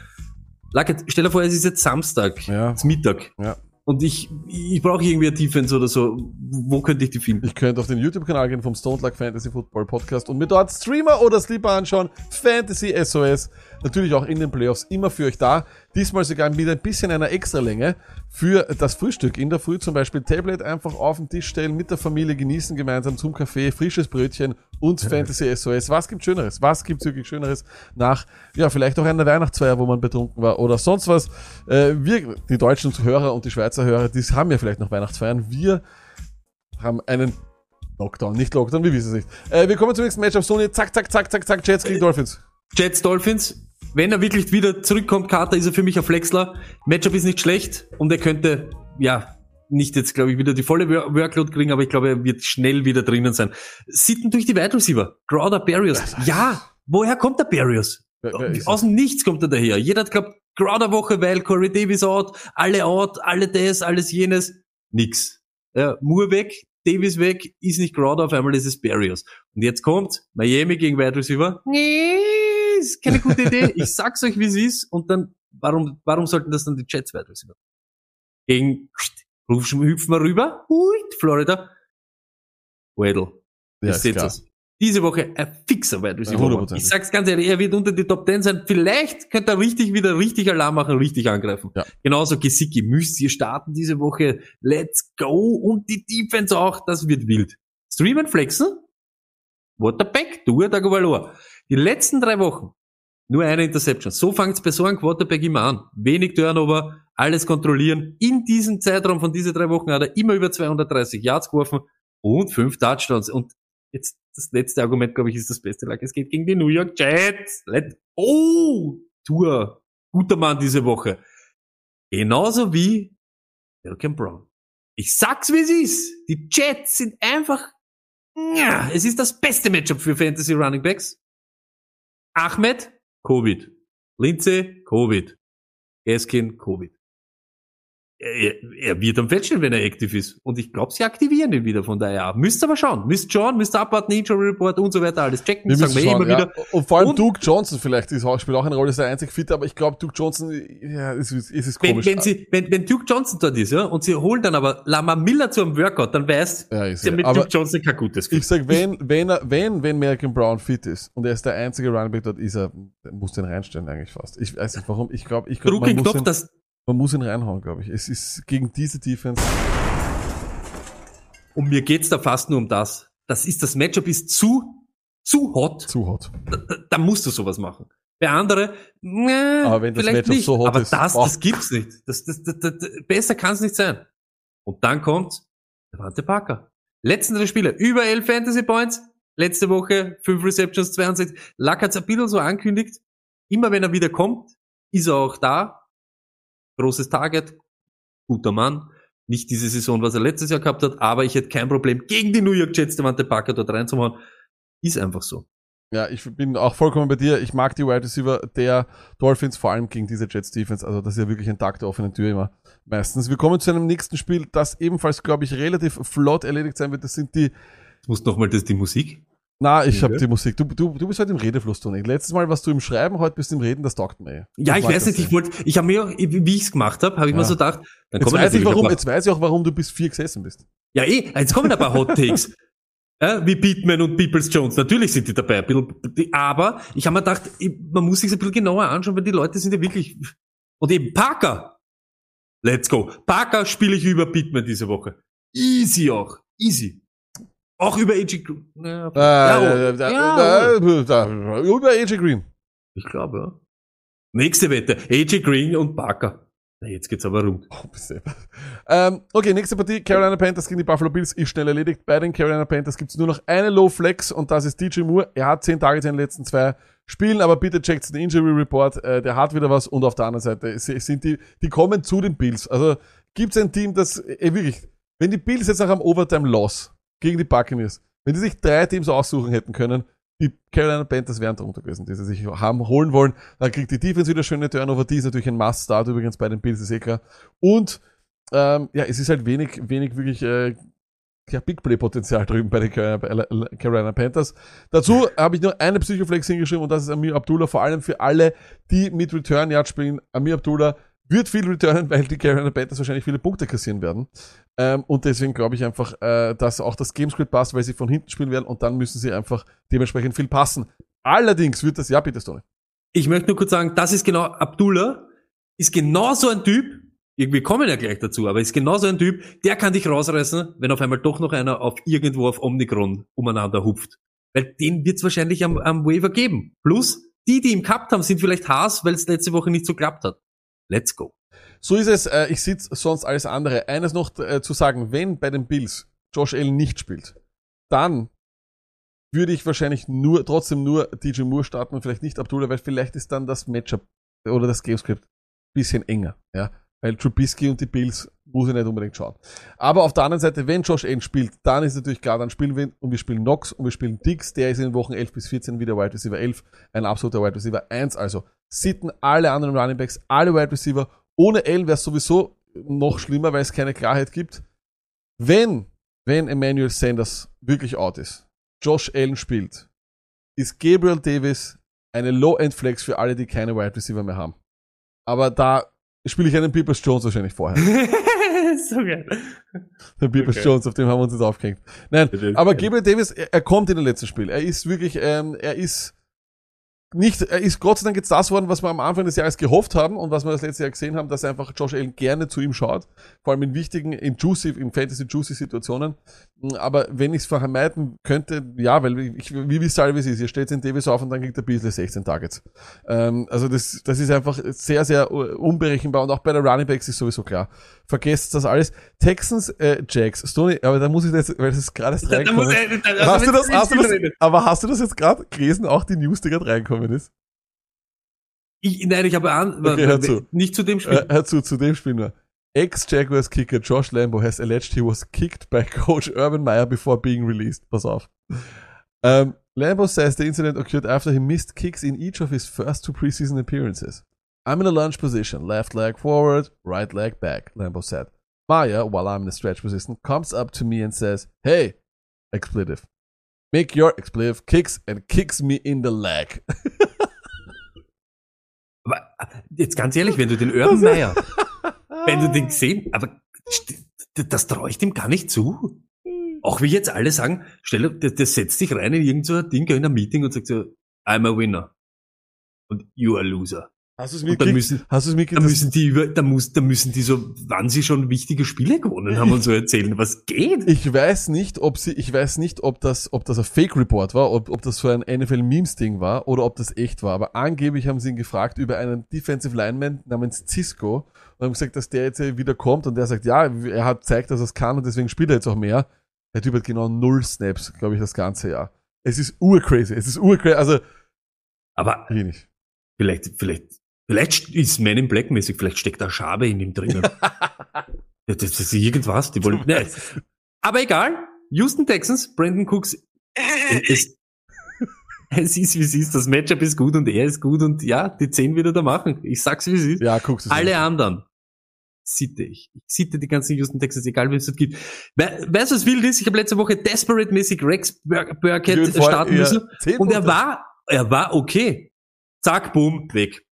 Luckett, stell dir vor, es ist jetzt Samstag, Ja. es ist Mittag. Ja. Und ich, ich brauche irgendwie eine Defense oder so. Wo könnte ich die finden? Ich könnte auf den YouTube-Kanal gehen vom Stone Luck Fantasy Football Podcast und mir dort Streamer oder Sleeper anschauen. Fantasy SOS. Natürlich auch in den Playoffs immer für euch da. Diesmal sogar mit ein bisschen einer Extralänge für das Frühstück. In der Früh zum Beispiel Tablet einfach auf den Tisch stellen, mit der Familie genießen, gemeinsam zum Kaffee, frisches Brötchen und Fantasy SOS. Was gibt Schöneres? Was gibt's wirklich Schöneres nach, ja, vielleicht auch einer Weihnachtsfeier, wo man betrunken war oder sonst was. Äh, wir, die deutschen Hörer und die Schweizer Hörer, die haben ja vielleicht noch Weihnachtsfeiern. Wir haben einen Lockdown, nicht Lockdown, wir wissen es nicht. Äh, wir kommen zum nächsten Matchup. Sony, zack, zack, zack, zack, zack, Jets gegen Dolphins. Jets Dolphins. Wenn er wirklich wieder zurückkommt, Carter, ist er für mich ein Flexler. Matchup ist nicht schlecht und er könnte, ja, nicht jetzt, glaube ich, wieder die volle Wor- Workload kriegen, aber ich glaube, er wird schnell wieder drinnen sein. Sitten durch die Wide Receiver. Crowder, Barrios. Ja, woher kommt der Barrios? Aus dem Nichts kommt er daher. Jeder hat glaubt, Crowder Woche, weil Corey Davis out, alle out, alle das, alles jenes. Nix. Ja, Moore weg, Davis weg, ist nicht Crowder, auf einmal ist es Barrios. Und jetzt kommt Miami gegen Wide Receiver. Nee, ist keine gute Idee. Ich sag's euch, wie es ist. Und dann, warum, warum sollten das dann die Jets Wide Receiver? Gegen, ruf schon, hüpfen wir rüber. Hui, Florida. Weddle. Ja, Ihr seht es. Diese Woche ein fixer Wide Receiver. Ja, 100%. ich sag's ganz ehrlich, er wird unter die Top 10 sein. Vielleicht könnte er richtig wieder richtig Alarm machen, richtig angreifen. Ja. Genauso Gesicki müsst ihr starten diese Woche. Let's go. Und die Defense auch. Das wird wild. Streamen, flexen. Waterback, du, Tagovailoa. Die letzten drei Wochen nur eine Interception. So fängt's bei so einem Quarterback immer an. Wenig Turnover, alles kontrollieren. In diesem Zeitraum von diesen drei Wochen hat er immer über 230 Yards geworfen und fünf Touchdowns. Und jetzt das letzte Argument, glaube ich, ist das beste. Es geht gegen die New York Jets. Let oh, Tour. Guter Mann diese Woche. Genauso wie Malcolm Brown. Ich sag's, wie es ist. Die Jets sind einfach, ja, es ist das beste Matchup für Fantasy Running Backs. Ahmed, Covid. Lindsay, Covid. Gaskin, Covid. Er, er wird am Feld stehen, wenn er aktiv ist. Und ich glaube, sie aktivieren ihn wieder von daher. Müsst aber schauen. Müsst schauen, müsst abwarten, Injury Report und so weiter, alles checken. Wir sagen wir schauen, immer ja. wieder. Und vor allem Und- Duke Johnson vielleicht ist spielt auch eine Rolle, ist der einzig Fit, aber ich glaube, Duke Johnson, ja, es ist, es ist Wenn, komisch. wenn, sie, wenn, wenn Duke Johnson dort ist, ja, und sie holen dann aber Lama Miller zu einem Workout, dann weißt ja, ist sie ja. mit Aber Duke Johnson kein gutes Gefühl. ich sag, wenn, wenn er, wenn, wenn Malcolm Brown fit ist und er ist der einzige Running Back dort, ist er, muss den reinstellen eigentlich fast. Ich weiß nicht warum, ich glaube, ich glaub, Druck man, den muss Knopf, ihn, das, man muss ihn reinhauen, glaube ich. Es ist gegen diese Defense, und mir geht's da fast nur um das. Das ist, das Matchup ist zu, zu hot. zu hot. Da, da, musst du sowas machen. Bei andere, nee, Aber wenn das Matchup nicht. so hot aber ist, das, boah. das gibt's nicht. Das, das, das, das, besser kann's nicht sein. Und dann kommt Devante Parker. Letzten drei Spiele, über 11 Fantasy Points. Letzte Woche 5 Receptions, 62. Luck hat's ein bisschen so angekündigt. Immer wenn er wieder kommt, ist er auch da. Großes Target. Guter Mann. Nicht diese Saison, was er letztes Jahr gehabt hat, aber ich hätte kein Problem, gegen die New York Jets Devante Parker dort reinzuhauen. Ist einfach so. Ja, ich bin auch vollkommen bei dir. Ich mag die Wide Receiver der Dolphins, vor allem gegen diese Jets Defense. Also, das ist ja wirklich ein Tag der offenen Tür immer. Meistens. Wir kommen zu einem nächsten Spiel, das ebenfalls, glaube ich, relativ flott erledigt sein wird. Das sind die, Du musst nochmal das, die Musik. Na, ich habe die Musik. Du, du, du bist heute im Redefluss, Toni. Letztes Mal warst du im Schreiben, heute bist du im Reden, das taugt mir. Ja, ich weiß nicht, ich wollte, ich habe mir, auch- wie ich es gemacht habe, habe ich Ja. mir so gedacht, dann Jetzt weiß ich warum, jetzt weiß ich auch, warum du bis vier gesessen bist. Ja, eh, jetzt kommen ein paar Hot Takes. [LAUGHS] Ja, wie Beatman und Peoples Jones. Natürlich sind die dabei. bisschen- Aber ich habe mir gedacht, man muss sich ein bisschen genauer anschauen, weil die Leute sind ja wirklich. Und eben Parker. Let's go. Parker spiele ich über Beatman diese Woche. Easy auch. Easy. Auch über AJ Green. Ja, Äh, äh, ja, über AJ Green. Ich glaube, ja. Nächste Wette. AJ Green und Parker. Na, jetzt geht's aber rund. Oh, ähm, okay, nächste Partie. Carolina Panthers gegen die Buffalo Bills ist schnell erledigt. Bei den Carolina Panthers gibt's nur noch eine Low Flex und das ist DJ Moore. Er hat 10 Tage in den letzten zwei Spielen, aber bitte checkt den Injury Report. Äh, der hat wieder was und auf der anderen Seite sind die, die kommen zu den Bills. Also gibt's ein Team, das, äh, wirklich, wenn die Bills jetzt nach einem Overtime Loss gegen die Buccaneers, wenn die sich drei Teams aussuchen hätten können, die Carolina Panthers wären drunter gewesen, die sie sich haben holen wollen. Dann kriegt die Defense wieder schöne Turnover. Die ist natürlich ein Must-Start übrigens bei den Bills, ist eh klar. Und ähm, ja, es ist halt wenig, wenig wirklich äh, ja, Big Play-Potenzial drüben bei den Carolina Carolina Panthers. Dazu habe ich nur eine Psychoflex hingeschrieben und das ist Amir Abdullah, vor allem für alle, die mit Return Yard spielen. Amir Abdullah wird viel returnen, weil die Carolina Panthers wahrscheinlich viele Punkte kassieren werden. Ähm, und deswegen glaube ich einfach, äh, dass auch das Gamescript passt, weil sie von hinten spielen werden und dann müssen sie einfach dementsprechend viel passen. Allerdings wird das, ja bitte Stone. Ich möchte nur kurz sagen, das ist genau, Abdullah ist genauso ein Typ, wir kommen ja gleich dazu, aber ist genauso ein Typ, der kann dich rausreißen, wenn auf einmal doch noch einer auf irgendwo auf Omnicron umeinander hupft. Weil den wird's wahrscheinlich am, am Waiver geben. Plus, die, die ihn gehabt haben, sind vielleicht Haas, weil es letzte Woche nicht so geklappt hat. Let's go. So ist es, äh, ich sitze sonst alles andere. Eines noch äh, zu sagen, wenn bei den Bills Josh Allen nicht spielt, dann würde ich wahrscheinlich nur, trotzdem nur DJ Moore starten und vielleicht nicht Abdullah, weil vielleicht ist dann das Matchup oder das Gamescript bisschen enger, ja. Weil Trubisky und die Bills muss ich nicht unbedingt schauen. Aber auf der anderen Seite, wenn Josh Allen spielt, dann ist natürlich klar, dann spielen wir und wir spielen Knox und wir spielen Dix, der ist in den Wochen 11 bis 14 wieder Wide Receiver 11, ein absoluter Wide Receiver 1, also sitten alle anderen Running Backs, alle Wide Receiver. Ohne Allen wäre es sowieso noch schlimmer, weil es keine Klarheit gibt. Wenn, wenn Emmanuel Sanders wirklich out ist, Josh Allen spielt, ist Gabriel Davis eine Low-End-Flex für alle, die keine Wide Receiver mehr haben. Aber da spiele ich einen Peoples Jones wahrscheinlich vorher. [LAUGHS] so geil. Der Peoples Okay. Jones, auf dem haben wir uns jetzt aufgehängt. Nein, aber Gabriel Davis, er, er kommt in den letzten Spiel. Er ist wirklich, ähm, er ist nicht, ist Gott sei Dank jetzt das worden, was wir am Anfang des Jahres gehofft haben und was wir das letzte Jahr gesehen haben, dass einfach Josh Allen gerne zu ihm schaut. Vor allem in wichtigen, in juicy, in Fantasy-juicy Situationen. Aber wenn ich es vermeiden könnte, ja, weil ich, wie wisst ihr wie es ist. Ihr stellt den Davis auf und dann kriegt er Beasley 16 Targets. Ähm, also das, das ist einfach sehr, sehr unberechenbar und auch bei der Running Backs ist sowieso klar. Vergesst das alles. Texans, äh, Jacks, Stoney, aber da muss ich jetzt, weil das ist gerade erst Da- da reingekommen. er- da- Hast du das, hast du das, aber hast du das jetzt gerade gelesen, auch die News, die gerade reinkommen ist? Ich, nein, ich habe an, Okay, hör zu. nicht zu dem Spiel. Äh, hör zu, zu dem Spiel nur. Ex-Jaguars Kicker Josh Lambo has alleged he was kicked by [LAUGHS] Coach Urban Meyer before being released. Pass auf. Um, Lambo says the incident occurred after he missed kicks in each of his first two preseason appearances. I'm in a lunge position, left leg forward, right leg back, Lambo said. Meyer, while I'm in a stretch position, comes up to me and says, Hey, expletive. Make your expletive kicks and kicks me in the leg. [LAUGHS] Aber äh, jetzt ganz ehrlich, wenn du den Urban [LAUGHS] wenn du den gesehen, aber das traue ich dem gar nicht zu. Auch wie jetzt alle sagen, stell dir, der, der setzt sich rein in irgend so ein Ding in einem Meeting und sagt so, I'm a winner. Und you are a loser. Hast du es mitgekriegt? müssen, Hast du es da mitgekriegt? müssen die über, da muss, da müssen die so, wann sie schon wichtige Spiele gewonnen haben und so erzählen, was geht. [LAUGHS] Ich weiß nicht, ob sie, ich weiß nicht, ob das, ob das ein Fake-Report war, ob, ob das so ein NFL-Memes-Ding war oder ob das echt war. Aber angeblich haben sie ihn gefragt über einen Defensive Lineman namens Cisco und haben gesagt, dass der jetzt wieder kommt und der sagt, ja, er hat zeigt, dass er es kann und deswegen spielt er jetzt auch mehr. Der Typ hat genau null Snaps, glaube ich, das ganze Jahr. Es ist urcrazy, es ist urcrazy, also, Aber nicht. vielleicht, vielleicht, vielleicht ist Man in Black mäßig, vielleicht steckt da Schabe in ihm drinnen. [LAUGHS] Ja, das, das ist irgendwas, die wollen, [LAUGHS] ne. Aber egal. Houston Texans, Brandon Cooks, es, [LAUGHS] es ist wie es ist, das Matchup ist gut und er ist gut und ja, die 10 wieder da machen. Ich sag's wie es ist. Ja, guckst du Alle anderen sitte ich. Ich sitte die ganzen Houston Texans, egal wie es dort gibt. We weißt du, was wild ist? Ich habe letzte Woche desperate-mäßig Rex Bur Burkett starten müssen. Und er war, er war okay. Zack, boom, weg.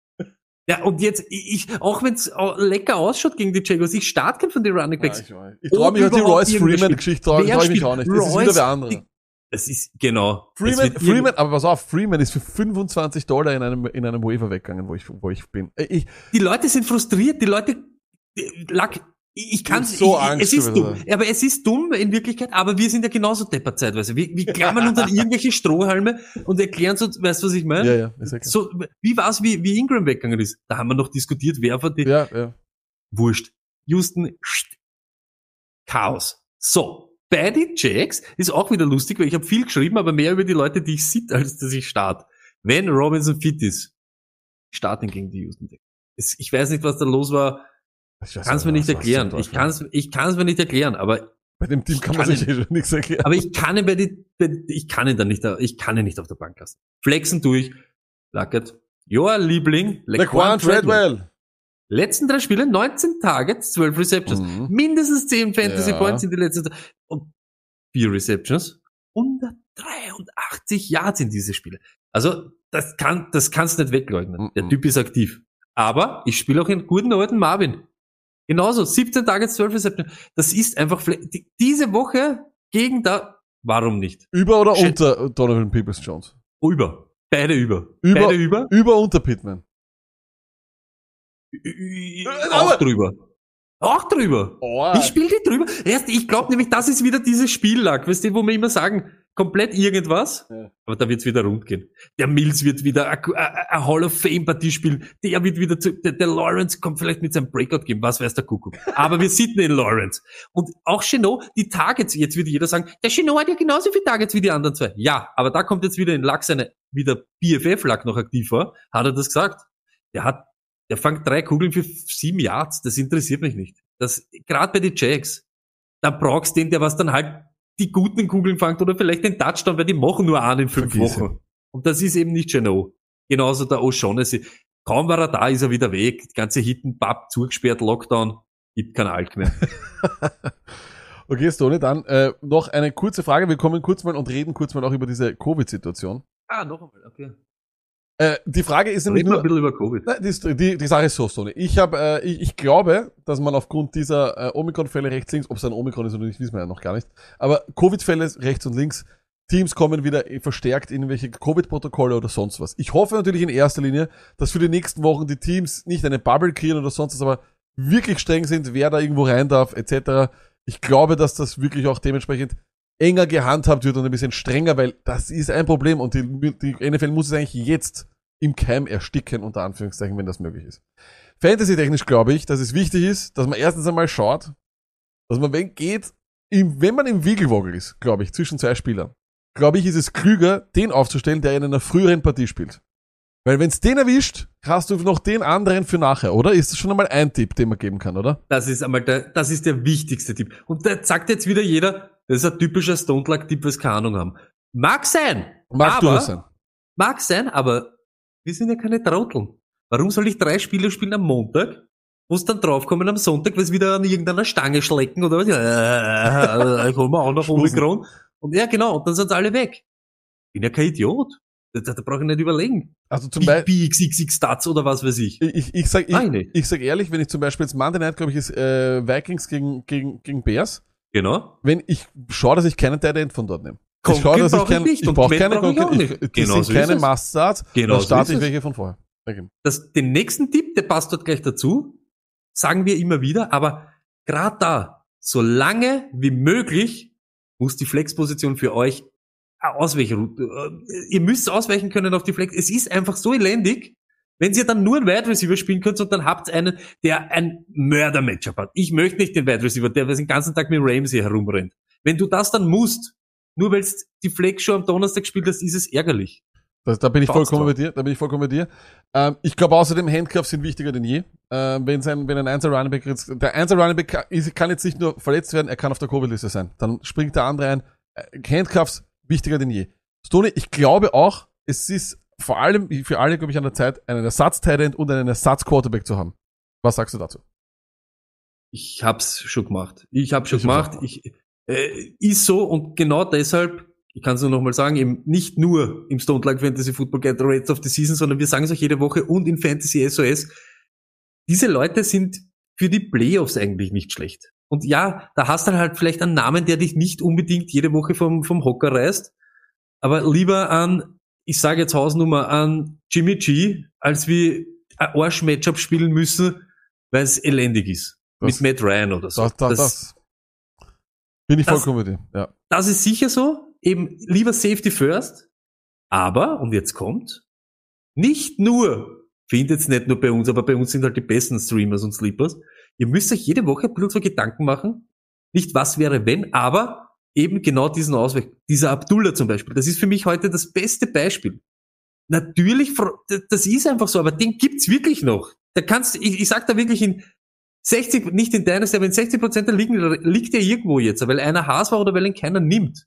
Ja, und jetzt, ich, auch wenn es lecker ausschaut gegen die Jaguars, ich starte keinen von den Running Backs. Ja, ich ich traue mich halt die Royce Freeman-Geschichte, traue trau ich mich auch nicht. Das ist wieder Royce- wer andere. Das ist, genau. Es Freeman, Freeman, aber pass auf, Freeman ist für 25 Dollar in einem, in einem Waiver weggegangen, wo ich, wo ich bin. Äh, Ich, Die Leute sind frustriert, die Leute, die- Lack, ich kann so ich, Angst es ist dumm, aber es ist dumm in Wirklichkeit, aber wir sind ja genauso deppert zeitweise. Wir, wir klammern uns an [LAUGHS] irgendwelche Strohhalme und erklären so, weißt du, was ich meine? ja, ja, ist ja. So, wie war's, wie, wie Ingram weggegangen ist? Da haben wir noch diskutiert, wer von den, Ja, ja. wurscht. Houston, pst, Chaos. So, bei den Jacks ist auch wieder lustig, weil ich habe viel geschrieben, aber mehr über die Leute, die ich sit, als dass ich start. Wenn Robinson fit ist, starten gegen die Houston. Es- Ich weiß nicht, was da los war. Kann es mir nicht erklären. Ich kann es ich kann's mir nicht erklären, aber, Bei dem Team kann man sich eh schon nichts erklären. aber ich kann ihn bei die, bei, ich kann ihn dann nicht, ich kann ihn nicht auf der Bank lassen. Flexen durch. Lackert. Joa, Liebling. Laquan Treadwell. Letzten drei Spiele, 19 Targets, 12 Receptions. Mhm. Mindestens 10 Fantasy Ja. Points in die letzten und vier Receptions. 183 Yards in diese Spiele. Also, das kann, das kannst du nicht wegleugnen. Der Mhm. Typ ist aktiv. Aber ich spiele auch einen guten alten Marvin. Genauso, 17 Targets, 12 Receptions. Das ist einfach, diese Woche gegen da, warum nicht? Über oder Shit. unter Donovan Peoples Jones? Über. Beide über. Über- Beide über. Über unter Pittman. Ü- aber- Auch drüber. Auch drüber. Oh, Ich spiele die drüber. Erst, ich glaube nämlich, das ist wieder dieses Spiellack, weißt du, wo wir immer sagen, komplett irgendwas, Ja. aber da wird's wieder rund gehen. Der Mills wird wieder eine Hall of Fame Partie spielen, der wird wieder zu, der, der Lawrence kommt vielleicht mit seinem Breakout geben, was weiß der Kuckuck. Aber wir sitzen in Lawrence. Und auch Chenot, die Targets, jetzt wird jeder sagen, der Chenot hat ja genauso viele Targets wie die anderen zwei. Ja, aber da kommt jetzt wieder in Lack seine, wieder BFF-Lack noch aktiv war, hat er das gesagt. Der hat, der fängt drei Kugeln für sieben Yards, das interessiert mich nicht. Das, gerade bei den Jacks, da brauchst du den, der was dann halt die guten Kugeln fängt oder vielleicht den Touchdown, weil die machen nur einen in fünf Vergiss Wochen. Und das ist eben nicht Geno. Genauso der O'Shaughnessy. Kaum war er da, ist er wieder weg. Die ganze Hitten, Papp, zugesperrt, Lockdown, gibt kein Alk mehr. [LAUGHS] Okay, Stone, dann äh, noch eine kurze Frage. Wir kommen kurz mal und reden kurz mal auch über diese Covid-Situation. Ah, noch einmal, okay. Äh, die Frage ist nämlich Reden wir ein bisschen über Covid. Nein, die, die, die Sache ist so, Stone. Ich, hab, äh, ich, ich glaube, dass man aufgrund dieser äh, Omikron-Fälle rechts, links, ob es ein Omikron ist oder nicht, wissen wir ja noch gar nicht, aber Covid-Fälle rechts und links, Teams kommen wieder äh, verstärkt in irgendwelche Covid-Protokolle oder sonst was. Ich hoffe natürlich in erster Linie, dass für die nächsten Wochen die Teams nicht eine Bubble kreieren oder sonst was, aber wirklich streng sind, wer da irgendwo rein darf, etc. Ich glaube, dass das wirklich auch dementsprechend enger gehandhabt wird und ein bisschen strenger, weil das ist ein Problem und die, die NFL muss es eigentlich jetzt im Keim ersticken, unter Anführungszeichen, wenn das möglich ist. Fantasy-technisch glaube ich, dass es wichtig ist, dass man erstens einmal schaut, dass man, wenn geht, im, wenn man im Wiegelwogel ist, glaube ich, zwischen zwei Spielern, glaube ich, ist es klüger, den aufzustellen, der in einer früheren Partie spielt. Weil wenn's den erwischt, hast du noch den anderen für nachher, oder? Ist das schon einmal ein Tipp, den man geben kann, oder? Das ist einmal der, das ist der wichtigste Tipp. Und da sagt jetzt wieder jeder, das ist ein typischer Stone Luck Tipp, was keine Ahnung haben. Mag sein. Mag aber, durchaus sein. Mag sein, aber wir sind ja keine Trotteln. Warum soll ich drei Spiele spielen am Montag, muss dann draufkommen am Sonntag, weil es wieder an irgendeiner Stange schlecken oder was? Ja, ich hol mir auch noch. Omikron. Und ja, genau, und dann sind sie alle weg. Bin ja kein Idiot. Da, da, da brauche ich nicht überlegen. Also zum Beispiel, BXXX Stats oder was weiß ich. ich, ich, ich sag, ich, Nein, ich sag ehrlich, wenn ich zum Beispiel jetzt Monday Night, glaube ich, ist äh, Vikings gegen, gegen, gegen Bears, Genau. wenn ich schaue, dass ich keinen Tight End von dort nehme. Ich schaue, dass ich ich keinen, ich und brauche keine brauch ich ich, Genau das so sind keine. Must-Starts, Genau da so starte ist ich welche von vorher. Okay. das, den nächsten Tipp, der passt dort gleich dazu, sagen wir immer wieder, aber gerade da, so lange wie möglich, muss die Flexposition für euch eine Ausweichroute, äh, ihr müsst ausweichen können auf die Flex. Es ist einfach so elendig, wenn ihr dann nur einen Wide Receiver spielen könnt und dann habt ihr einen, der ein Mörder-Matchup hat. Ich möchte nicht den Wide Receiver, der den ganzen Tag mit Ramsey herumrennt. Wenn du das dann musst, nur weil die Flex schon am Donnerstag gespielt hast, ist es ärgerlich. Das, da bin ich vollkommen bei dir. Da bin ich vollkommen bei dir. Ähm, ich glaube außerdem Handcuffs sind wichtiger denn je. Ähm, wenn ein, wenn ein Einser Running Back jetzt, der Einser Running Back kann, kann jetzt nicht nur verletzt werden, er kann auf der Covid-Liste sein. Dann springt der andere ein. Äh, Handcuffs wichtiger denn je. Stoney, ich glaube auch, es ist vor allem für alle, glaube ich, an der Zeit, einen ersatz end und einen Ersatz-Quarterback zu haben. Was sagst du dazu? Ich hab's schon gemacht. Ich hab's schon Ich hab's gemacht. Ich, äh, ist so und genau deshalb, ich kann es nur nochmal sagen, eben nicht nur im Stone Like Fantasy Football Get Rates of the Season, sondern wir sagen es euch jede Woche und in Fantasy SOS. Diese Leute sind für die Playoffs eigentlich nicht schlecht. Und ja, da hast du halt vielleicht einen Namen, der dich nicht unbedingt jede Woche vom, vom Hocker reißt, aber lieber an, ich sage jetzt Hausnummer, an Jimmy G, als wie ein Arsch-Matchup spielen müssen, weil es elendig ist. Das- mit Matt Ryan oder so. Das, das, das, bin ich vollkommen bei dir. Ja. das ist sicher so. Eben lieber Safety first. Aber, und jetzt kommt, nicht nur, findet's nicht nur bei uns, aber bei uns sind halt die besten Streamers und Sleepers. Ihr müsst euch jede Woche ein bisschen Gedanken machen. Nicht was wäre wenn, aber eben genau diesen Ausweg. Dieser Abdullah zum Beispiel. Das ist für mich heute das beste Beispiel. Natürlich, das ist einfach so, aber den gibt's wirklich noch. Da kannst, ich, ich sag da wirklich in 60, nicht in Dynasty, aber in 60 Prozent der Ligen liegt er irgendwo jetzt, weil einer Haas war oder weil ihn keiner nimmt.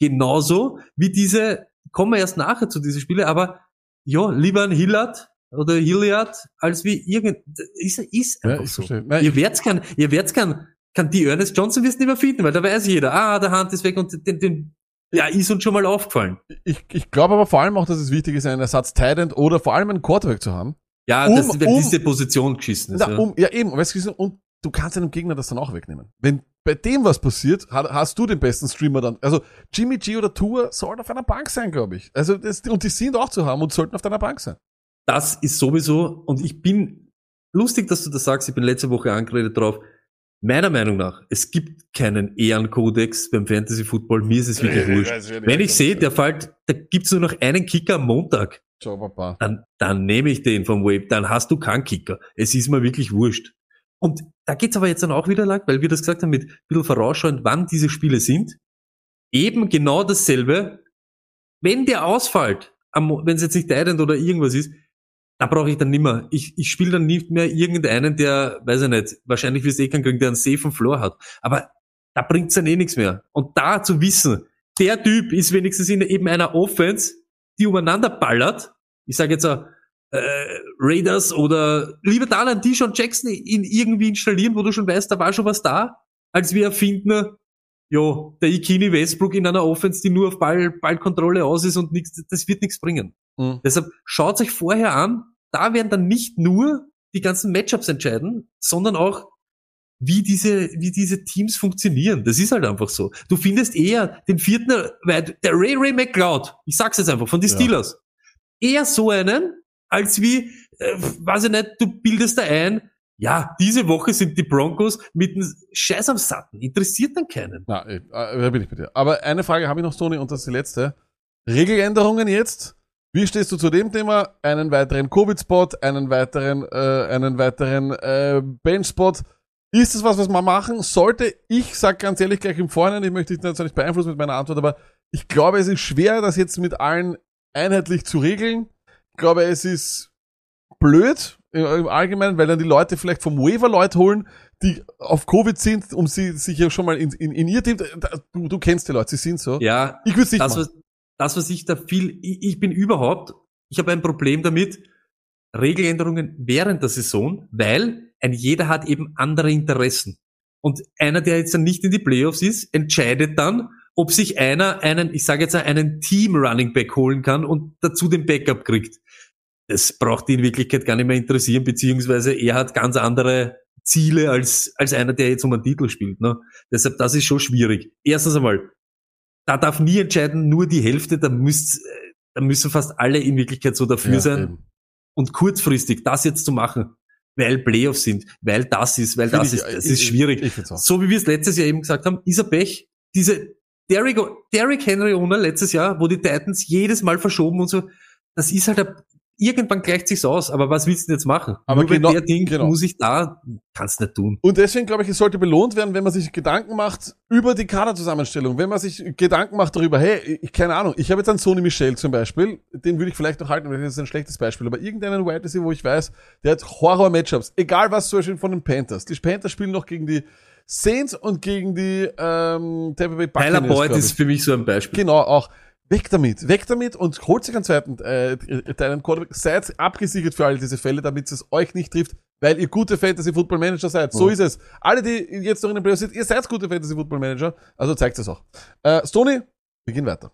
Genauso wie diese, kommen wir erst nachher zu diesen Spiele, aber ja, lieber ein Hillard oder Hilliard, als wie irgend, ist, ist Ja, einfach ich so. Nein, Ihr werd's kann, ihr werd's kann, kann die Ernest Johnson wirst nicht mehr finden, weil da weiß jeder, ah, der Hand ist weg und den, den, ja, ist uns schon mal aufgefallen. ich, ich glaube aber vor allem auch, dass es wichtig ist, einen Ersatz Tight End oder vor allem einen Quarterback zu haben. Ja, Um- das, wenn um- diese Position geschissen ist. Na, ja. um, ja, eben, weißt du, und du kannst einem Gegner das dann auch wegnehmen. Wenn bei dem was passiert, ha- hast du den besten Streamer dann. Also Jimmy G oder Tour sollten auf einer Bank sein, glaube ich. Also das, und die sind auch zu haben und sollten auf deiner Bank sein. Das ist sowieso, und ich bin, lustig, dass du das sagst, ich bin letzte Woche angeredet drauf. Meiner Meinung nach, es gibt keinen Ehrenkodex beim Fantasy Football, mir ist es wirklich wurscht. Wenn ich sehe, der fällt, da gibt's nur noch einen Kicker am Montag, Ciao, Papa. dann, dann nehme ich den vom Wave, dann hast du keinen Kicker. Es ist mir wirklich wurscht. Und da geht's aber jetzt dann auch wieder lang, weil wir das gesagt haben, mit ein bisschen vorausschauend, wann diese Spiele sind. Eben genau dasselbe. Wenn der ausfällt, am- wenn es jetzt nicht Tident oder irgendwas ist, da brauche ich dann nimmer. Ich, ich spiele dann nicht mehr irgendeinen, der, weiß ich nicht, wahrscheinlich wirst du eh keinen kriegen, der einen safen Floor hat. Aber da bringt's dann eh nichts mehr. Und da zu wissen, der Typ ist wenigstens in eben einer Offense, die umeinander ballert. Ich sage jetzt auch, äh, Raiders oder lieber da einen Deshaun Jackson in irgendwie installieren, wo du schon weißt, da war schon was da, als wir erfinden, ja, der Ikini Westbrook in einer Offense, die nur auf Ball, Ballkontrolle aus ist und nichts, das wird nichts bringen. Mhm. Deshalb schaut euch vorher an, da werden dann nicht nur die ganzen Matchups entscheiden, sondern auch wie diese, wie diese Teams funktionieren. Das ist halt einfach so. Du findest eher den vierten, weil der Ray Ray McLeod, ich sag's jetzt einfach, von den Ja. Steelers, eher so einen, als wie, äh, weiß ich nicht, du bildest da ein, ja, diese Woche sind die Broncos mit einem Scheiß am Satten. Interessiert dann keinen. Na, äh, da bin ich bei dir. Aber eine Frage habe ich noch, Sony, und das ist die letzte. Regeländerungen jetzt. Wie stehst du zu dem Thema? Einen weiteren Covid-Spot, einen weiteren, äh, einen weiteren äh, Bench-Spot. Ist das was, was man machen sollte? Ich sag ganz ehrlich gleich im Vorhinein, ich möchte dich jetzt nicht beeinflussen mit meiner Antwort, aber ich glaube, es ist schwer, das jetzt mit allen einheitlich zu regeln. Ich glaube, es ist blöd im Allgemeinen, weil dann die Leute vielleicht vom Waiver Leute holen, die auf Covid sind, um sie sich ja schon mal in, in, in ihr Team. Du, du kennst die Leute, sie sind so. Ja, Ich würde nicht das, machen. was, das, was ich da viel, ich, ich bin überhaupt, ich habe ein Problem damit, Regeländerungen während der Saison, weil ein jeder hat eben andere Interessen. Und einer, der jetzt dann nicht in die Playoffs ist, entscheidet dann, ob sich einer einen, ich sage jetzt einen Team Running Back holen kann und dazu den Backup kriegt. Das braucht ihn in Wirklichkeit gar nicht mehr interessieren, beziehungsweise er hat ganz andere Ziele als, als einer, der jetzt um einen Titel spielt. Ne? Deshalb, das ist schon schwierig. Erstens einmal, da darf nie entscheiden, nur die Hälfte, da müsst, da müssen fast alle in Wirklichkeit so dafür Ja, sein. eben. Und kurzfristig das jetzt zu machen, weil Playoffs sind, weil das ist, weil Find das ich- ist, das ich- ist schwierig. Ich. So wie wir es letztes Jahr eben gesagt haben, ist er Pech. Diese Derrick, Derrick Henry ohne letztes Jahr, wo die Titans jedes Mal verschoben und so, das ist halt, ein, irgendwann gleicht sich's aus, aber was willst du denn jetzt machen? Aber Nur genau- der Ding genau. muss ich da, kannst nicht tun. Und deswegen glaube ich, es sollte belohnt werden, wenn man sich Gedanken macht über die Kaderzusammenstellung. Wenn man sich Gedanken macht darüber, hey, ich, keine Ahnung, ich habe jetzt einen Sony Michel zum Beispiel, den würde ich vielleicht noch halten, weil das ist ein schlechtes Beispiel, aber irgendeinen Wide Receiver, wo ich weiß, der hat Horror-Matchups. Egal was zum Beispiel von den Panthers. Die Panthers spielen noch gegen die Saints und gegen die ähm, Tampa Bay Tyler Buccaneers, Boyd glaub ist für mich so ein Beispiel. Genau, auch. Weg damit, weg damit und holt sich einen zweiten äh, deinen Quarterback. Seid abgesichert für all diese Fälle, damit es euch nicht trifft, weil ihr gute Fantasy Football Manager seid. So Ja. ist es. Alle, die jetzt noch in den Playoffs sind, ihr seid gute Fantasy Football Manager, also zeigt es auch. Äh, Stoney, wir gehen weiter.